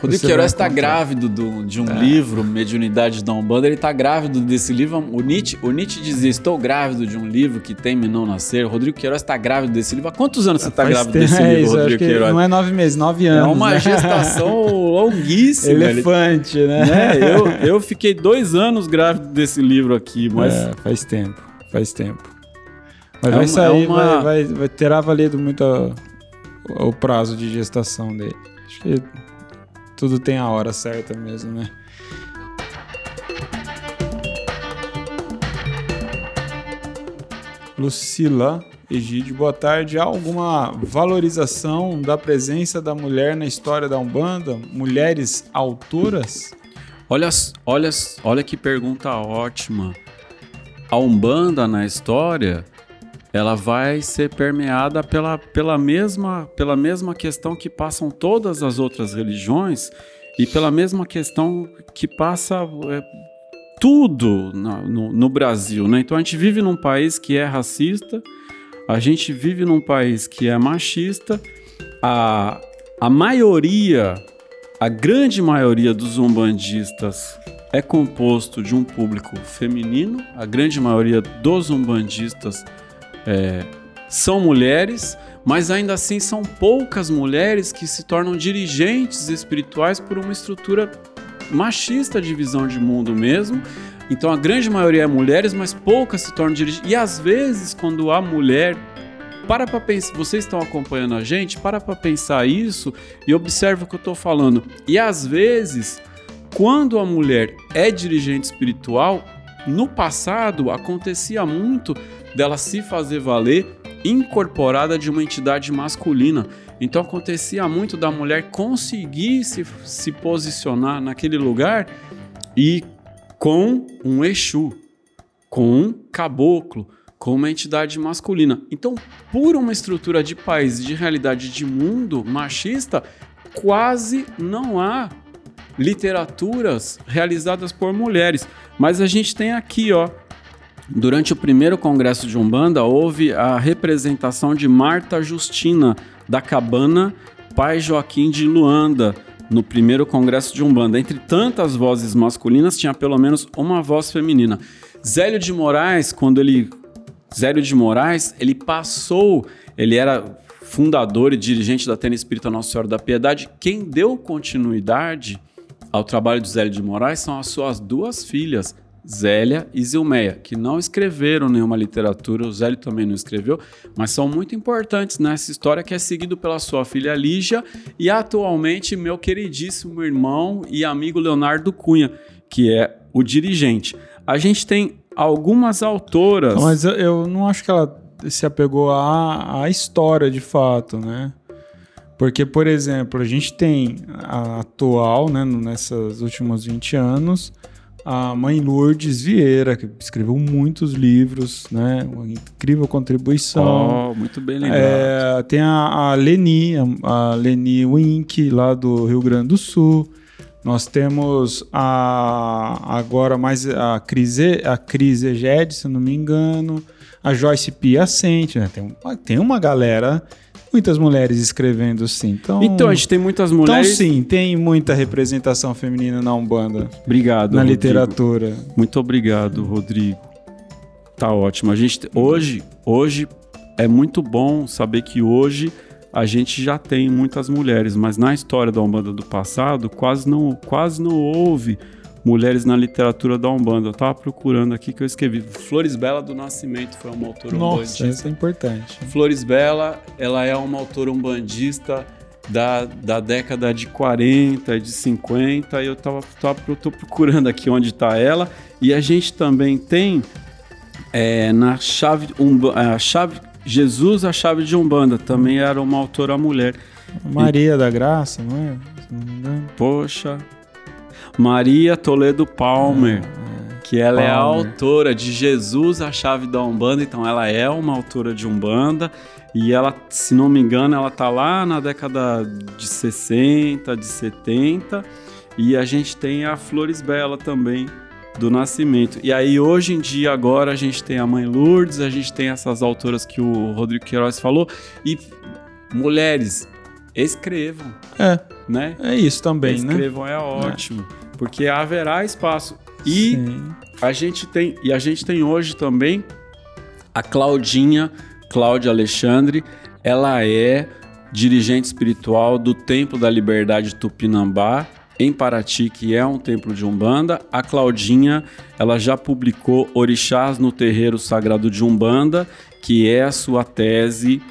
Rodrigo Queiroz está grávido do, de um é. livro, Mediunidade da Umbanda. Ele está grávido desse livro. O Nietzsche, o Nietzsche dizia: Estou grávido de um livro que tem não nascer. O Rodrigo Queiroz está grávido desse livro. Há quantos anos você está grávido tempo, desse é livro, isso, Rodrigo Queiroz? Não é nove meses, nove anos. É uma né? gestação longuíssima. Elefante, né? né? Eu, eu fiquei dois anos grávido desse livro aqui, mas. É, faz tempo, faz tempo. Mas é vai uma, sair, uma... vai, vai, vai, terá valido muito o, o prazo de gestação dele. Acho que tudo tem a hora certa mesmo, né? Lucila Egídio, boa tarde. Há alguma valorização da presença da mulher na história da Umbanda? Mulheres autoras? Olha, olha, olha que pergunta ótima. A Umbanda na história ela vai ser permeada pela, pela, mesma, pela mesma questão que passam todas as outras religiões e pela mesma questão que passa é, tudo no, no, Brasil. Né? Então a gente vive num país que é racista, a gente vive num país que é machista, a, a maioria, a grande maioria dos umbandistas é composto de um público feminino, a grande maioria dos umbandistas é, são mulheres, mas ainda assim são poucas mulheres que se tornam dirigentes espirituais por uma estrutura machista de visão de mundo mesmo. Então a grande maioria é mulheres, mas poucas se tornam dirigentes. E às vezes, quando a mulher para para pensar, vocês estão acompanhando a gente, para para pensar isso e observa o que eu estou falando. E às vezes, quando a mulher é dirigente espiritual, no passado acontecia muito dela se fazer valer incorporada de uma entidade masculina. Então acontecia muito da mulher conseguir se, se posicionar naquele lugar e com um Exu, com um caboclo, com uma entidade masculina. Então, por uma estrutura de país, de realidade de mundo machista, quase não há literaturas realizadas por mulheres. Mas a gente tem aqui, ó, Durante o primeiro congresso de Umbanda, houve a representação de Marta Justina, da Cabana Pai Joaquim de Luanda, no primeiro congresso de Umbanda. Entre tantas vozes masculinas, tinha pelo menos uma voz feminina. Zélio de Moraes, quando ele. Zélio de Moraes, ele passou, ele era fundador e dirigente da Tênis Espírita Nossa Senhora da Piedade. Quem deu continuidade ao trabalho de Zélio de Moraes são as suas duas filhas, Zélia e Zilmeia, que não escreveram nenhuma literatura, o Zélio também não escreveu, mas são muito importantes nessa história que é seguido pela sua filha Lígia e atualmente meu queridíssimo irmão e amigo Leonardo Cunha, que é o dirigente. A gente tem algumas autoras. Mas eu não acho que ela se apegou à, à história de fato, né? Porque, por exemplo, a gente tem a atual, né, nesses últimos 20 anos, a mãe Lourdes Vieira, que escreveu muitos livros, né? Uma incrível contribuição. Oh, muito bem lembrado. É, tem a, a Leni, a, a Leni Wink, lá do Rio Grande do Sul. Nós temos a agora mais a Crise, a Crise Eged, se não me engano, a Joyce Piacente, né? Tem, tem uma galera muitas mulheres escrevendo sim. Então, então a gente tem muitas mulheres. Então sim, tem muita representação feminina na Umbanda. Obrigado. Na Rodrigo. literatura. Muito obrigado, Rodrigo. Tá ótimo. A gente hoje, hoje é muito bom saber que hoje a gente já tem muitas mulheres, mas na história da Umbanda do passado quase não, quase não houve mulheres na literatura da Umbanda. Eu tava procurando aqui que eu escrevi. Flores Bela do Nascimento foi uma autora Nossa, isso é importante. Flores Bela, ela é uma autora umbandista da, da década de 40, de 50, e eu tava, tava eu tô procurando aqui onde está ela. E a gente também tem é, na chave, um, a chave Jesus, a chave de Umbanda, também era uma autora mulher. Maria e, da Graça, não é? Não Poxa, Maria Toledo Palmer, é, que ela Palmer. é a autora de Jesus, a chave da Umbanda, então ela é uma autora de Umbanda. E ela, se não me engano, ela tá lá na década de 60, de 70 e a gente tem a Flores Bela também do Nascimento. E aí hoje em dia agora a gente tem a Mãe Lourdes, a gente tem essas autoras que o Rodrigo Queiroz falou. E mulheres escrevam. É. Né? É isso também, escrevam né? Escrevam é ótimo. É porque haverá espaço. E Sim. a gente tem e a gente tem hoje também a Claudinha, Cláudia Alexandre, ela é dirigente espiritual do Templo da Liberdade Tupinambá, em Paraty, que é um templo de Umbanda. A Claudinha, ela já publicou Orixás no Terreiro Sagrado de Umbanda, que é a sua tese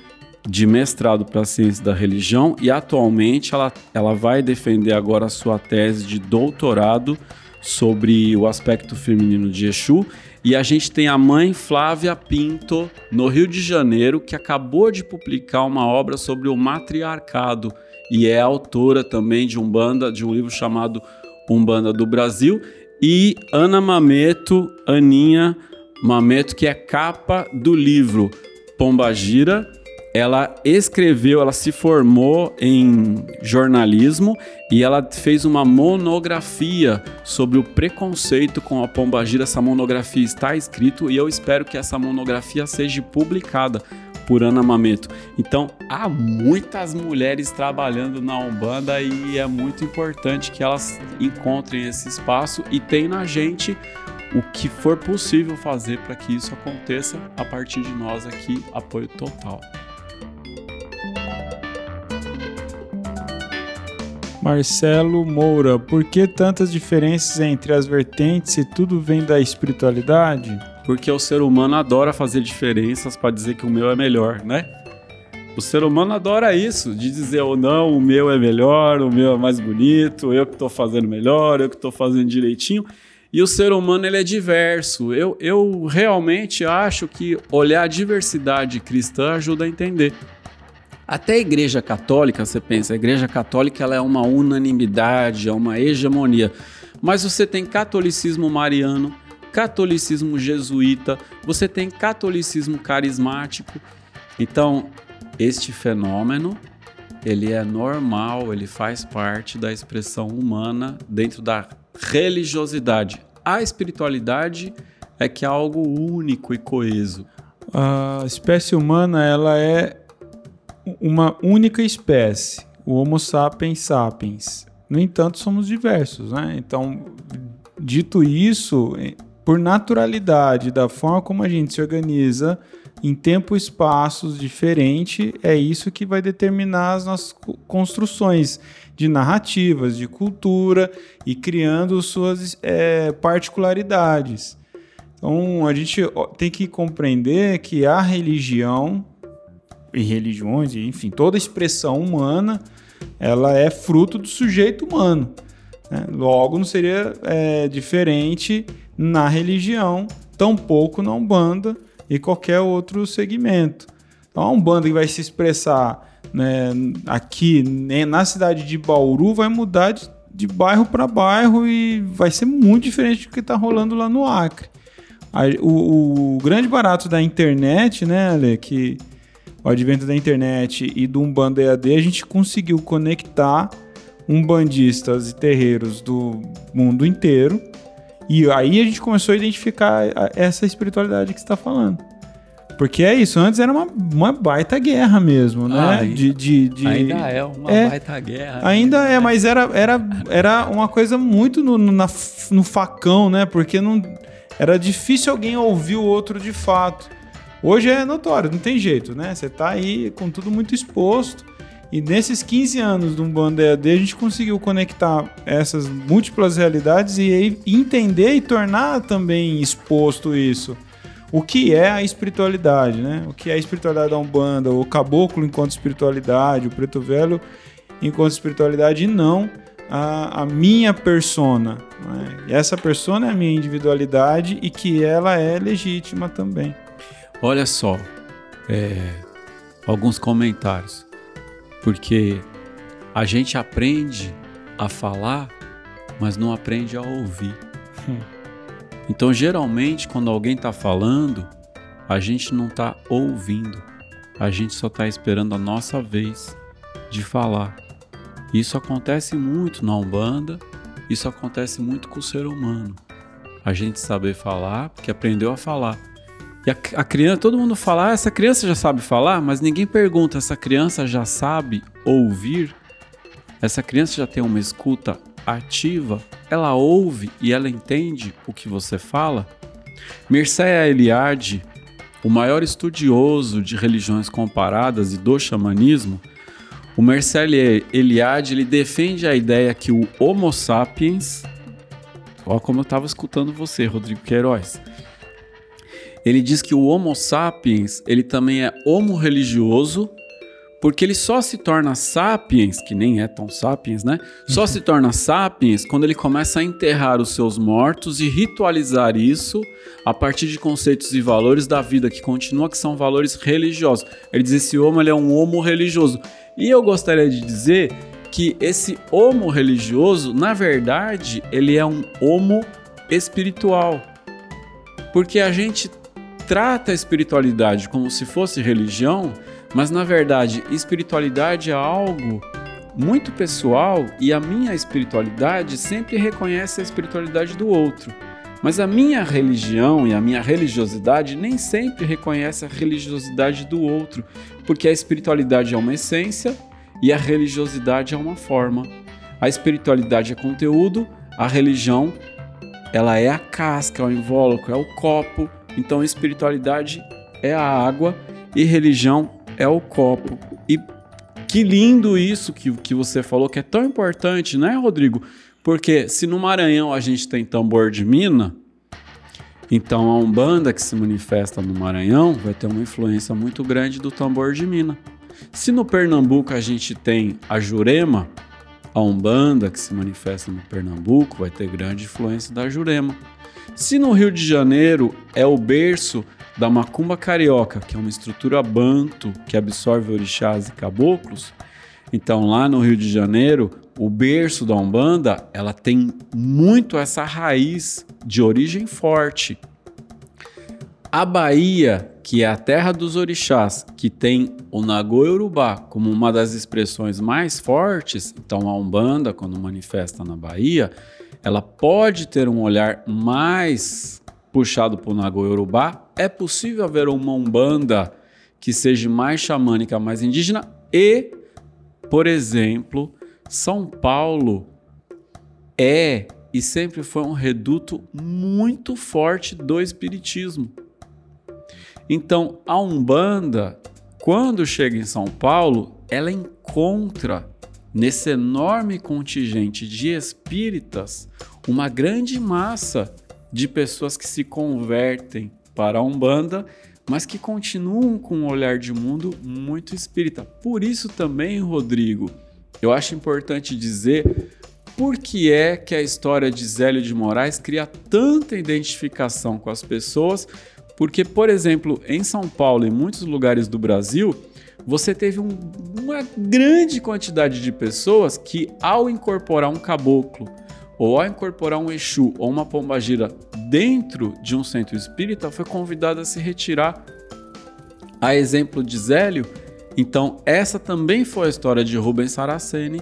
de mestrado para ciência da religião e atualmente ela, ela vai defender agora a sua tese de doutorado sobre o aspecto feminino de Exu. E a gente tem a mãe Flávia Pinto, no Rio de Janeiro, que acabou de publicar uma obra sobre o matriarcado e é autora também de Umbanda, de um livro chamado Umbanda do Brasil. E Ana Mameto, Aninha Mameto, que é capa do livro Pombagira, ela escreveu, ela se formou em jornalismo e ela fez uma monografia sobre o preconceito com a pombagira. Essa monografia está escrito e eu espero que essa monografia seja publicada por Ana Mameto. Então, há muitas mulheres trabalhando na Umbanda e é muito importante que elas encontrem esse espaço e tem na gente o que for possível fazer para que isso aconteça a partir de nós aqui, apoio total. Marcelo Moura, por que tantas diferenças entre as vertentes se tudo vem da espiritualidade? Porque o ser humano adora fazer diferenças para dizer que o meu é melhor, né? O ser humano adora isso, de dizer ou não, o meu é melhor, o meu é mais bonito, eu que estou fazendo melhor, eu que estou fazendo direitinho. E o ser humano ele é diverso. Eu, eu realmente acho que olhar a diversidade cristã ajuda a entender. Até a Igreja Católica, você pensa, a Igreja Católica ela é uma unanimidade, é uma hegemonia. Mas você tem catolicismo mariano, catolicismo jesuíta, você tem catolicismo carismático. Então, este fenômeno, ele é normal, ele faz parte da expressão humana dentro da religiosidade. A espiritualidade é que é algo único e coeso. A espécie humana, ela é uma única espécie, o Homo sapiens sapiens. No entanto, somos diversos, né? Então, dito isso, por naturalidade da forma como a gente se organiza em tempo e espaços diferentes, é isso que vai determinar as nossas construções de narrativas, de cultura e criando suas é, particularidades. Então, a gente tem que compreender que a religião e religiões, enfim, toda expressão humana, ela é fruto do sujeito humano. Né? Logo, não seria é, diferente na religião, tampouco na Umbanda e qualquer outro segmento. Então, a Umbanda que vai se expressar né, aqui né, na cidade de Bauru vai mudar de, de bairro para bairro e vai ser muito diferente do que está rolando lá no Acre. A, o, o, grande barato da internet, né, Ale, que o advento da internet e do Umbanda EAD, a gente conseguiu conectar umbandistas e terreiros do mundo inteiro. E aí a gente começou a identificar essa espiritualidade que está falando. Porque é isso, antes era uma, uma baita guerra mesmo, né? Ah, de, de, de, ainda é uma é, baita guerra. Ainda é, mas era, era, era uma coisa muito no, no, na, no facão, né? Porque não, era difícil alguém ouvir o outro de fato. Hoje é notório, não tem jeito, né? Você tá aí com tudo muito exposto. E nesses 15 anos do Umbanda EAD, a gente conseguiu conectar essas múltiplas realidades e entender e tornar também exposto isso o que é a espiritualidade, né? O que é a espiritualidade da Umbanda, o caboclo enquanto espiritualidade, o preto velho enquanto espiritualidade e não a, a minha persona. Né? Essa persona é a minha individualidade e que ela é legítima também. Olha só, é, alguns comentários, porque a gente aprende a falar, mas não aprende a ouvir. Hum. Então, geralmente, quando alguém está falando, a gente não está ouvindo, a gente só está esperando a nossa vez de falar. Isso acontece muito na Umbanda, isso acontece muito com o ser humano. A gente saber falar porque aprendeu a falar. E a, a criança, todo mundo fala, ah, essa criança já sabe falar, mas ninguém pergunta, essa criança já sabe ouvir? Essa criança já tem uma escuta ativa, ela ouve e ela entende o que você fala? Mircea Eliade, o maior estudioso de religiões comparadas e do xamanismo, o Mircea Eliade ele defende a ideia que o Homo sapiens, ó como eu estava escutando você, Rodrigo Queiroz, ele diz que o Homo sapiens ele também é homo religioso porque ele só se torna sapiens, que nem é tão sapiens, né? Só se torna sapiens quando ele começa a enterrar os seus mortos e ritualizar isso a partir de conceitos e valores da vida que continua que são valores religiosos. Ele diz esse homo ele é um homo religioso. E eu gostaria de dizer que esse homo religioso, na verdade, ele é um homo espiritual. Porque a gente trata a espiritualidade como se fosse religião, mas na verdade, espiritualidade é algo muito pessoal e a minha espiritualidade sempre reconhece a espiritualidade do outro. Mas a minha religião e a minha religiosidade nem sempre reconhece a religiosidade do outro, porque a espiritualidade é uma essência e a religiosidade é uma forma. A espiritualidade é conteúdo, a religião ela é a casca, é o invólucro, é o copo. Então espiritualidade é a água e religião é o copo. E que lindo isso que, que você falou, que é tão importante, né, Rodrigo? Porque se no Maranhão a gente tem tambor de mina, então a Umbanda que se manifesta no Maranhão vai ter uma influência muito grande do tambor de mina. Se no Pernambuco a gente tem a Jurema, a Umbanda que se manifesta no Pernambuco vai ter grande influência da Jurema. Se no Rio de Janeiro é o berço da macumba carioca, que é uma estrutura banto que absorve orixás e caboclos, então lá no Rio de Janeiro, o berço da Umbanda, ela tem muito essa raiz de origem forte. A Bahia, que é a terra dos orixás, que tem o Nagô Urubá como uma das expressões mais fortes, então a Umbanda, quando manifesta na Bahia, ela pode ter um olhar mais puxado para o Nagô Urubá, é possível haver uma Umbanda que seja mais xamânica, mais indígena e, por exemplo, São Paulo é e sempre foi um reduto muito forte do espiritismo. Então, a Umbanda, quando chega em São Paulo, ela encontra nesse enorme contingente de espíritas uma grande massa de pessoas que se convertem para a Umbanda, mas que continuam com um olhar de mundo muito espírita. Por isso também, Rodrigo, eu acho importante dizer por que é que a história de Zélio de Moraes cria tanta identificação com as pessoas, Porque, por exemplo, em São Paulo e muitos lugares do Brasil, você teve um, uma grande quantidade de pessoas que, ao incorporar um caboclo, ou ao incorporar um Exu ou uma pombagira dentro de um centro espírita, foi convidado a se retirar. A exemplo de Zélio, então essa também foi a história de Rubens Saraceni,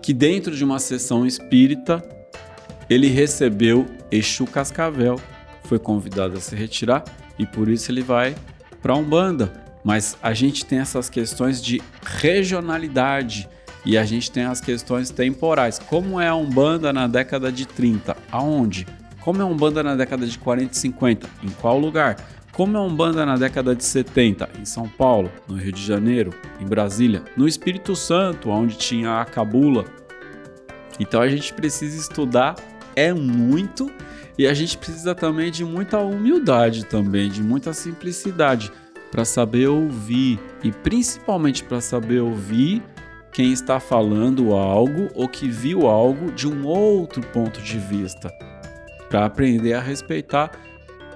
que dentro de uma sessão espírita, ele recebeu Exu Cascavel, foi convidado a se retirar e por isso ele vai para Umbanda. Mas a gente tem essas questões de regionalidade e a gente tem as questões temporais. Como é a Umbanda na década de 30? Aonde? Como é a Umbanda na década de 40 e 50? Em qual lugar? Como é a Umbanda na década de 70? Em São Paulo, no Rio de Janeiro, em Brasília, no Espírito Santo, onde tinha a cabula. Então a gente precisa estudar é muito e a gente precisa também de muita humildade também, de muita simplicidade para saber ouvir e principalmente para saber ouvir quem está falando algo ou que viu algo de um outro ponto de vista, para aprender a respeitar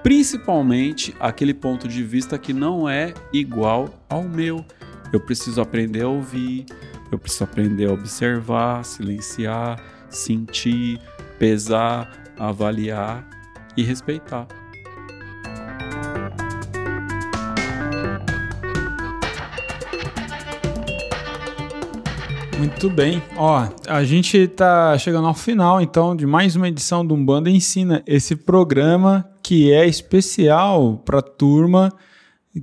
principalmente aquele ponto de vista que não é igual ao meu. Eu preciso aprender a ouvir, eu preciso aprender a observar, silenciar, sentir, pesar, avaliar e respeitar. Muito bem. Ó, a gente tá chegando ao final, então, de mais uma edição do Umbanda Ensina, esse programa que é especial para a turma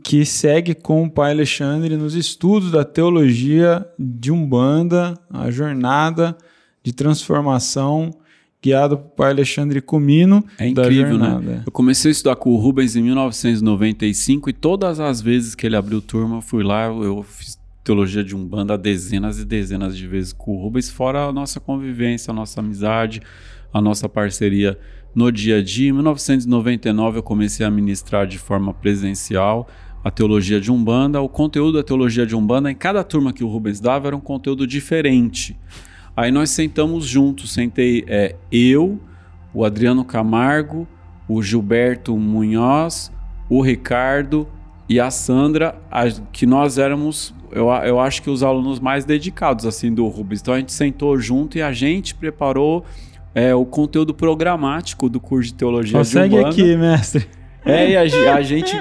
que segue com o pai Alexandre nos estudos da teologia de Umbanda, a jornada de transformação guiado por pai Alexandre Comino. É incrível, né? Eu comecei a estudar com o Rubens em 1995 e todas as vezes que ele abriu turma, eu fui lá, eu fiz teologia de Umbanda dezenas e dezenas de vezes com o Rubens, fora a nossa convivência, a nossa amizade, a nossa parceria no dia a dia. Em 1999 eu comecei a ministrar de forma presencial a teologia de Umbanda. O conteúdo da teologia de Umbanda, em cada turma que o Rubens dava, era um conteúdo diferente. Aí nós sentamos juntos, sentei é, eu, o Adriano Camargo, o Gilberto Munhoz, o Ricardo e a Sandra, a, que nós éramos eu, eu acho que os alunos mais dedicados assim do Rubens. Então a gente sentou junto e a gente preparou é, o conteúdo programático do curso de teologia Consegue de Umbanda. aqui, mestre. É, e a, a, gente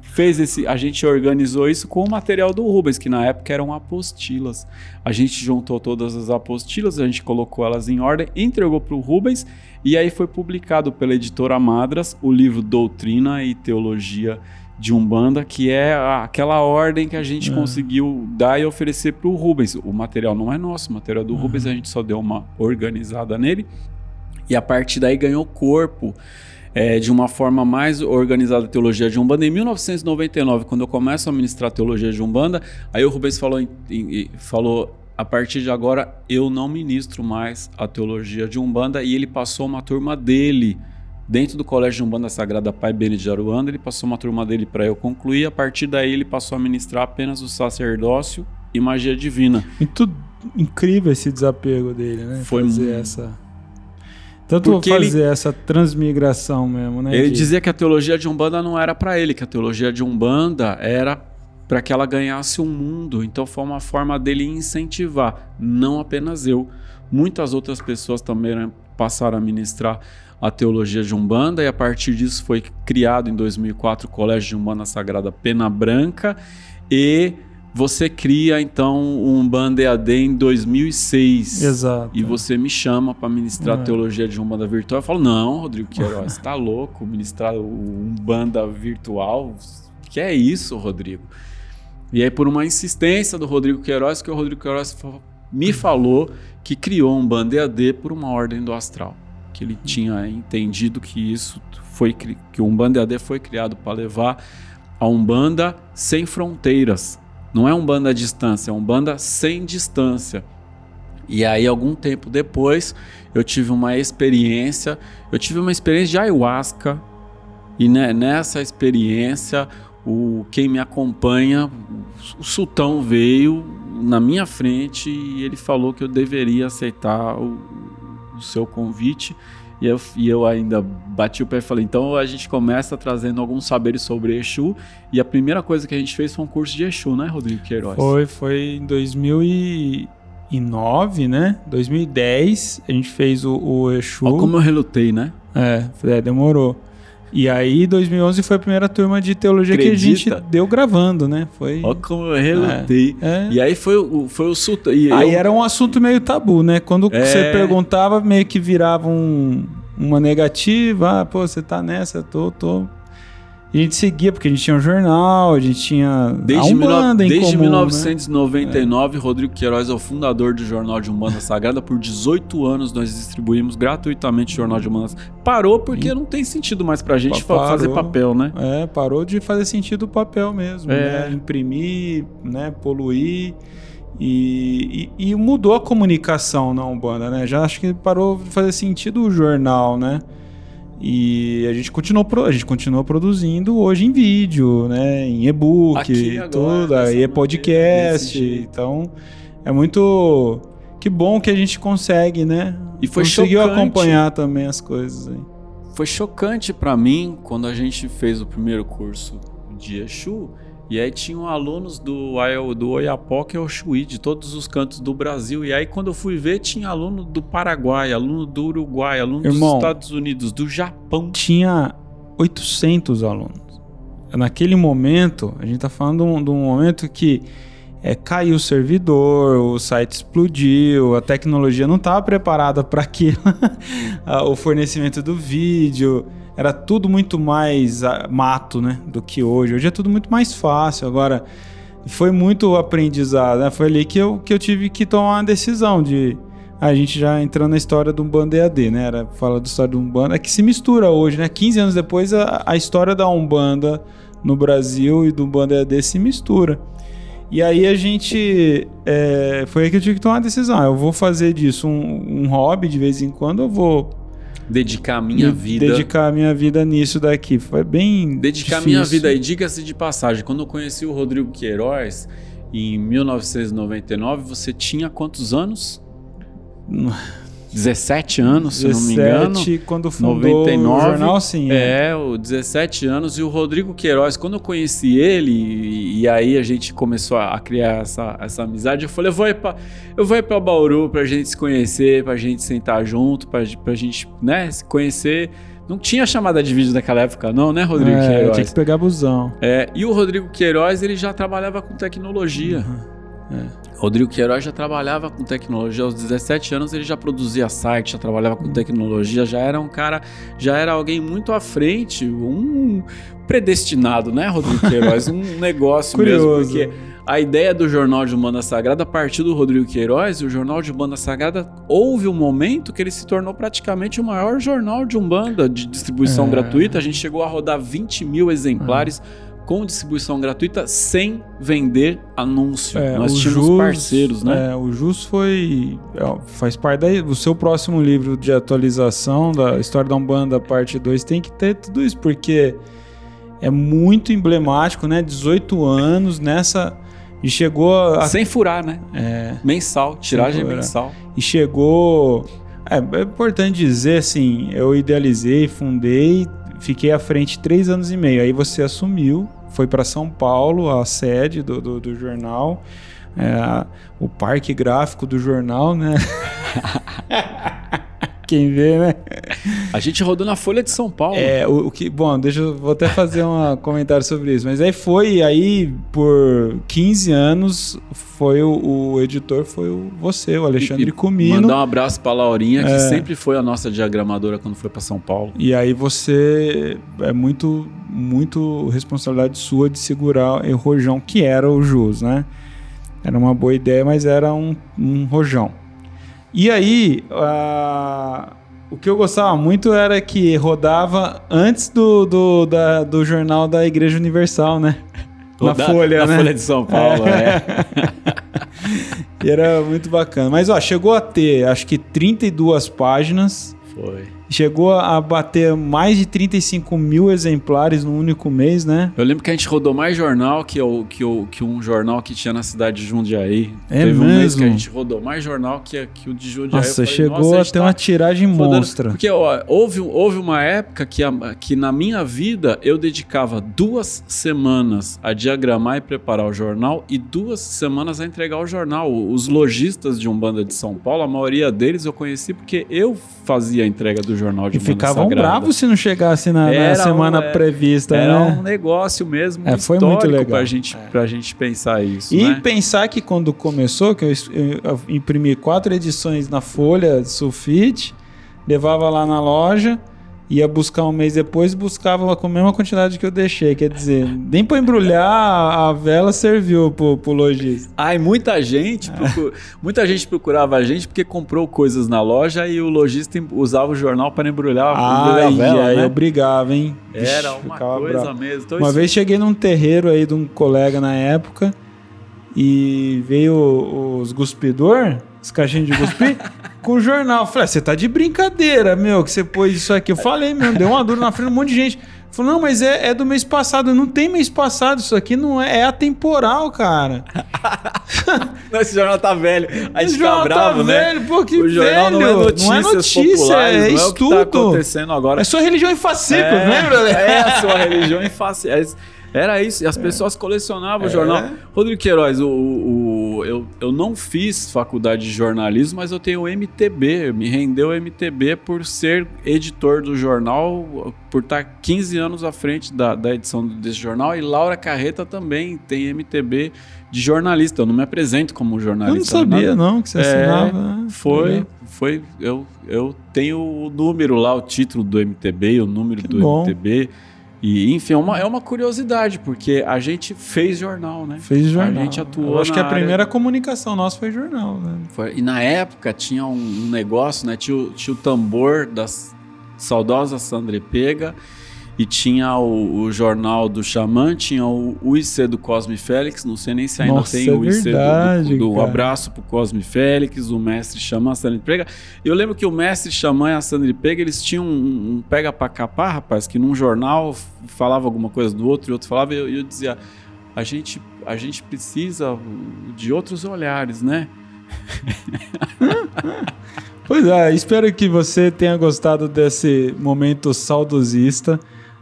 fez esse, a gente organizou isso com o material do Rubens, que na época eram apostilas. A gente juntou todas as apostilas, a gente colocou elas em ordem, entregou para o Rubens e aí foi publicado pela editora Madras o livro Doutrina e Teologia de Umbanda, que é aquela ordem que a gente é. conseguiu dar e oferecer para o Rubens. O material não é nosso, o material do uhum. Rubens a gente só deu uma organizada nele e a partir daí ganhou corpo. É, de uma forma mais organizada a teologia de Umbanda. Em 1999, quando eu começo a ministrar a teologia de Umbanda, aí o Rubens falou, em, em, falou a partir de agora eu não ministro mais a teologia de Umbanda e ele passou uma turma dele Dentro do Colégio de Umbanda Sagrada Pai Bene de Aruanda, ele passou uma turma dele para eu concluir. A partir daí, ele passou a ministrar apenas o sacerdócio e magia divina. Muito incrível esse desapego dele, né? Foi fazer essa tanto Porque fazer ele, essa transmigração mesmo, né? Ele de... dizia que a teologia de Umbanda não era para ele, que a teologia de Umbanda era para que ela ganhasse um mundo. Então foi uma forma dele incentivar, não apenas eu. Muitas outras pessoas também né, passaram a ministrar a teologia de Umbanda e a partir disso foi criado em 2004 o Colégio de Umbanda Sagrada Pena Branca e você cria então um Umbanda EAD em 2006. Exato. E você me chama para ministrar é. teologia de Umbanda virtual. Eu falo: "Não, Rodrigo Queiroz, tá louco ministrar o Umbanda virtual? Que é isso, Rodrigo?" E aí por uma insistência do Rodrigo Queiroz que o Rodrigo Queiroz me falou que criou um Umbanda EAD por uma ordem do astral ele tinha entendido que isso foi que o Umbanda EAD foi criado para levar a Umbanda sem fronteiras. Não é Umbanda à distância, é Umbanda sem distância. E aí algum tempo depois, eu tive uma experiência, eu tive uma experiência de ayahuasca e né, nessa experiência o quem me acompanha, o sultão veio na minha frente e ele falou que eu deveria aceitar o, o seu convite E eu, e eu ainda bati o pé e falei, então a gente começa trazendo alguns saberes sobre Exu. E a primeira coisa que a gente fez foi um curso de Exu, né, Rodrigo Queiroz? Foi, foi em 2009, né? 2010 a gente fez o, o Exu. Olha como eu relutei, né? É, é demorou. E aí, 2011 foi a primeira turma de teologia Acredita? que a gente deu gravando, né? Foi. Olha como eu relutei. É, é. E aí foi, o, foi o sultão. Aí eu... era um assunto meio tabu, né? Quando é... você perguntava, meio que virava um, uma negativa. Ah, pô, você tá nessa, tô, tô e a gente seguia, porque a gente tinha um jornal, a gente tinha desde a Umbanda mil, Desde comum, 1999, né? Rodrigo Queiroz é o fundador do Jornal de Umbanda Sagrada. Por 18 anos nós distribuímos gratuitamente o Jornal de Umbanda Parou porque e... não tem sentido mais pra gente parou, fazer papel, né? É, parou de fazer sentido o papel mesmo, é. né? Imprimir, né? Poluir. E, e, e, mudou a comunicação na Umbanda, né? Já acho que parou de fazer sentido o jornal, né? E a gente continuou, a gente continua produzindo hoje em vídeo, né? Em e-book, tudo, aí é podcast. Então, é muito. Que bom que a gente consegue, né? E foi Conseguiu chocante. acompanhar também as coisas aí. Foi chocante para mim quando a gente fez o primeiro curso de Exu e aí tinham alunos do, do Oiapoque ao Chuí, de todos os cantos do Brasil. E aí quando eu fui ver, tinha aluno do Paraguai, aluno do Uruguai, aluno Irmão, dos Estados Unidos, do Japão. Tinha 800 alunos. Naquele momento, a gente tá falando de um, de um momento que é, caiu o servidor, o site explodiu, a tecnologia não estava preparada para aquilo, [laughs] o fornecimento do vídeo era tudo muito mais uh, mato, né, do que hoje. Hoje é tudo muito mais fácil. Agora, foi muito aprendizado, né? Foi ali que eu, que eu tive que tomar uma decisão de a gente já entrando na história do Umbanda EAD, né? Era fala da história do Umbanda, é que se mistura hoje, né? 15 anos depois a, a história da Umbanda no Brasil e do Umbanda EAD se mistura. E aí a gente. É, foi aí que eu tive que tomar uma decisão. Ah, eu vou fazer disso um, um hobby de vez em quando, eu vou dedicar a minha vida. Dedicar a minha vida nisso daqui. Foi bem. Dedicar difícil. a minha vida. E diga-se de passagem, quando eu conheci o Rodrigo Queiroz, em 1999, você tinha quantos anos? [laughs] 17 anos, se 17, não me engano. quando fundou 99, o jornal, sim. É. é, o 17 anos. E o Rodrigo Queiroz, quando eu conheci ele, e, e aí a gente começou a, criar essa, essa amizade, eu falei, eu vou ir pra, eu vou ir pra Bauru pra gente se conhecer, pra gente sentar junto, pra, pra gente, né, se conhecer. Não tinha chamada de vídeo naquela época, não, né, Rodrigo é, Queiroz? Tinha que pegar busão. É, e o Rodrigo Queiroz, ele já trabalhava com tecnologia. Uhum. É. Rodrigo Queiroz já trabalhava com tecnologia aos 17 anos, ele já produzia site, já trabalhava com tecnologia, já era um cara, já era alguém muito à frente, um predestinado, né, Rodrigo [laughs] Queiroz? um negócio mesmo, porque a ideia do Jornal de Humana Sagrada partiu do Rodrigo Queiroz e o Jornal de Umbanda Sagrada houve um momento que ele se tornou praticamente o maior jornal de Umbanda de distribuição é. gratuita. A gente chegou a rodar 20 mil exemplares. É com distribuição gratuita sem vender anúncio. É, Nós tínhamos Jus, parceiros, né? É, o Jus foi é, faz parte do seu próximo livro de atualização da História da Umbanda parte 2 tem que ter tudo isso porque é muito emblemático, né? 18 anos nessa e chegou a... sem furar, né? É, mensal, tiragem mensal. E chegou é, é importante dizer assim, eu idealizei, fundei Fiquei à frente três anos e meio. Aí você assumiu, foi para São Paulo, a sede do, do, do jornal, é, o parque gráfico do jornal, né? [laughs] Quem vê, né? A gente rodou na Folha de São Paulo. É, o, o, que. Bom, deixa eu vou até fazer um [laughs] comentário sobre isso. Mas aí foi, aí por 15 anos, foi o, o editor, foi o, você, o Alexandre e, Comino. Mandar um abraço pra Laurinha, que é, sempre foi a nossa diagramadora quando foi para São Paulo. E aí você é muito, muito responsabilidade sua de segurar o rojão, que era o Jus, né? Era uma boa ideia, mas era um, um rojão. E aí, o que eu gostava muito era que rodava antes do, do, da, do jornal da Igreja Universal, né? Na da, Folha, na né? Folha de São Paulo, é. é. [laughs] e era muito bacana. Mas, ó, chegou a ter, acho que 32 páginas. Foi. Chegou a bater mais de 35 mil exemplares no único mês, né? Eu lembro que a gente rodou mais jornal que, o, que, o, que um jornal que tinha na cidade de Jundiaí. É Teve mesmo? um mês que a gente rodou mais jornal que, que o de Jundiaí. Nossa, falei, chegou Nossa, a ter tá uma tiragem rodando- monstra. Porque ó, houve, houve uma época que, a- que na minha vida eu dedicava duas semanas a diagramar e preparar o jornal e duas semanas a entregar o jornal. Os lojistas de Umbanda de São Paulo, a maioria deles eu conheci porque eu fazia a entrega do jornal de E ficavam Sagrada. bravos se não chegasse na, na semana um- é, prevista, Era né? um negócio mesmo É, foi muito legal. pra gente, pra gente pensar isso, E né? pensar que quando começou, que eu, eu imprimi quatro edições na folha de sulfite, levava lá na loja, ia buscar um mês depois e buscava com a mesma quantidade que eu deixei. Quer dizer, nem para embrulhar a vela serviu pro, pro lojista. Ai, muita gente, É. muita gente procurava a gente porque comprou coisas na loja e o lojista usava o jornal para embrulhar, embrulhar a vela, aí né? eu brigava, hein? Era uma ficava coisa bravo. mesmo. Então, Uma isso- vez cheguei num terreiro aí de um colega na época e veio os guspidor, os caixinhos de cuspir, [laughs] com o jornal. Eu Falei, "Ah, você tá de brincadeira, meu, que você pôs isso aqui. Eu falei mesmo, deu uma dura na frente de um monte de gente. Falou, não, mas é, é do mês passado. Não tem mês passado, isso aqui não é, é atemporal, cara. [laughs] Não, esse jornal tá velho. A gente Esse fica jornal bravo, tá né? velho, pô, que o jornal não é velho. notícias Não é notícia, populares, é não é o que tá estudo. acontecendo agora. É só religião e fascículo, É, lembra? É a sua religião em face. É- Era isso, e as pessoas colecionavam o jornal. Rodrigo Queiroz, o, o- eu, eu não fiz faculdade de jornalismo, mas eu tenho MTB, me rendeu MTB por ser editor do jornal, por estar 15 anos à frente da, da edição desse jornal, e Laura Carreta também tem MTB de jornalista. Eu não me apresento como Eu não jornalista. sabia, nada. não, que você É, assinava. Foi, Legal. foi. Eu, eu tenho o número lá, o título do MTB, o número Que do bom. MTB. E, enfim, é uma, é uma curiosidade, porque a gente fez jornal, né? Fez jornal. A gente atuou Eu acho que a área- primeira comunicação nossa foi jornal, né? Foi- E na época tinha um, um negócio, né? Tinha, o- tinha o tambor da s- saudosa Sandra Pega e tinha o, o jornal do Xamã, tinha o, o IC do Cosme Félix, não sei nem se ainda Nossa, tem é o IC do- verdade, do, do, cara. abraço pro Cosme Félix, o mestre Xamã, a Sandra Pega. E eu lembro que o mestre Xamã e a Sandra Pega, eles tinham um, um pega pra capar, rapaz, que num jornal falava alguma coisa do outro e o outro falava, e eu, eu dizia, a gente, a gente precisa de outros olhares, né? [laughs] Pois é, espero que você tenha gostado desse momento saudosista.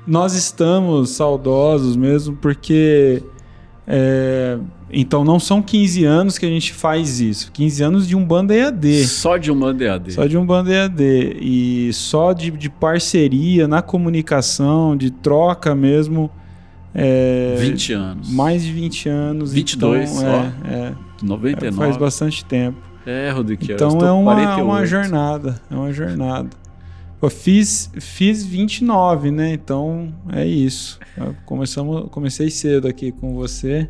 Nós estamos saudosos mesmo, porque. é, então não são 15 anos que a gente faz isso. 15 anos de um banda EAD. Só de uma DAD. Só de um banda EAD. E só de, de parceria na comunicação, de troca mesmo. É, 20 anos. Mais de 20 anos. 22 então, só. é, é, 99. faz bastante tempo. É, Rodrigo. Então é uma, 48. uma jornada, é uma jornada. Eu fiz, fiz 29, né? Então é isso. Eu Começamos, comecei cedo aqui com você.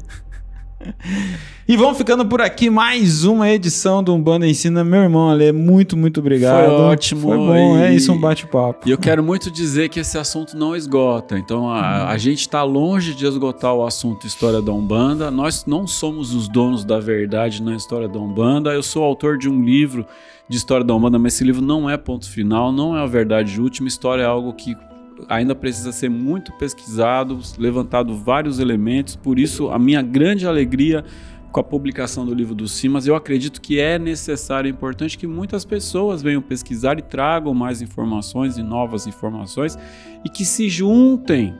E vamos ficando por aqui mais uma edição do Umbanda Ensina. Meu irmão Ale, muito, muito obrigado. Foi ótimo, Foi bom, é e- isso, um bate-papo. E eu quero muito dizer que esse assunto não esgota. Então a, a gente está longe de esgotar o assunto História da Umbanda. Nós não somos os donos da verdade na História da Umbanda. Eu sou autor de um livro de História da Umbanda, mas esse livro não é ponto final, não é a verdade última. História é algo que ainda precisa ser muito pesquisado, levantado vários elementos. Por isso, a minha grande alegria com a publicação do livro do Simas, eu acredito que é necessário e importante que muitas pessoas venham pesquisar e tragam mais informações e novas informações e que se juntem,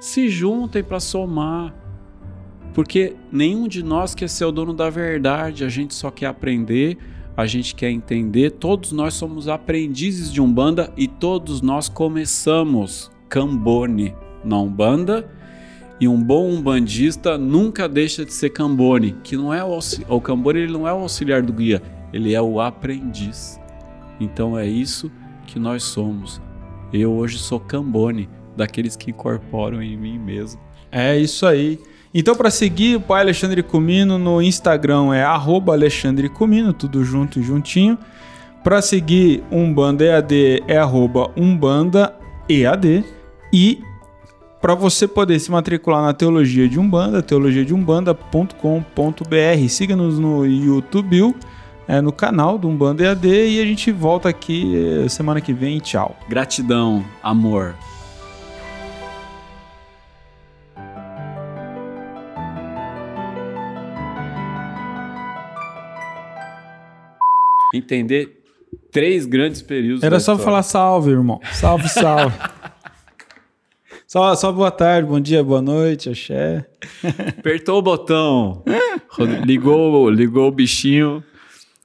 se juntem para somar. Porque nenhum de nós quer ser o dono da verdade, a gente só quer aprender, a gente quer entender. Todos nós somos aprendizes de Umbanda e todos nós começamos Cambone na Umbanda. E um bom umbandista nunca deixa de ser Cambone, que não é o, o Cambone ele não é o auxiliar do guia, ele é o aprendiz. Então é isso que nós somos. Eu hoje sou Cambone, daqueles que incorporam em mim mesmo. É isso aí. Então, para seguir o pai Alexandre Comino no Instagram é Alexandre Comino, tudo junto e juntinho. Para seguir Umbanda EAD é arroba Umbanda EAD. E para você poder se matricular na Teologia de Umbanda, teologiadeumbanda.com.br. Siga-nos no YouTube, é, no canal do Umbanda EAD e a gente volta aqui eh, semana que vem. Tchau. Gratidão, amor. Entender três grandes períodos. Era só falar salve, irmão. Salve, salve. [laughs] só, só boa tarde, bom dia, boa noite, axé. Apertou o botão, [laughs] ligou, ligou o bichinho,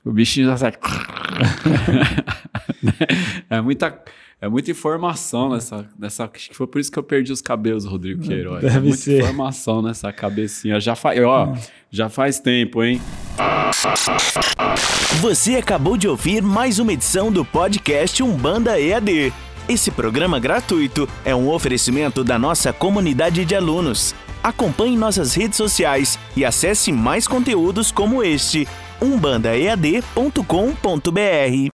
o bichinho já sai. [laughs] é muita. É muita informação nessa, nessa. Acho que foi por isso que eu perdi os cabelos, Rodrigo Queiroz. Deve é muita ser. informação nessa cabecinha. Já, fa... ó, já faz tempo, hein? Você acabou de ouvir mais uma edição do podcast Umbanda EAD. Esse programa gratuito é um oferecimento da nossa comunidade de alunos. Acompanhe nossas redes sociais e acesse mais conteúdos como este umbandaead.com.br.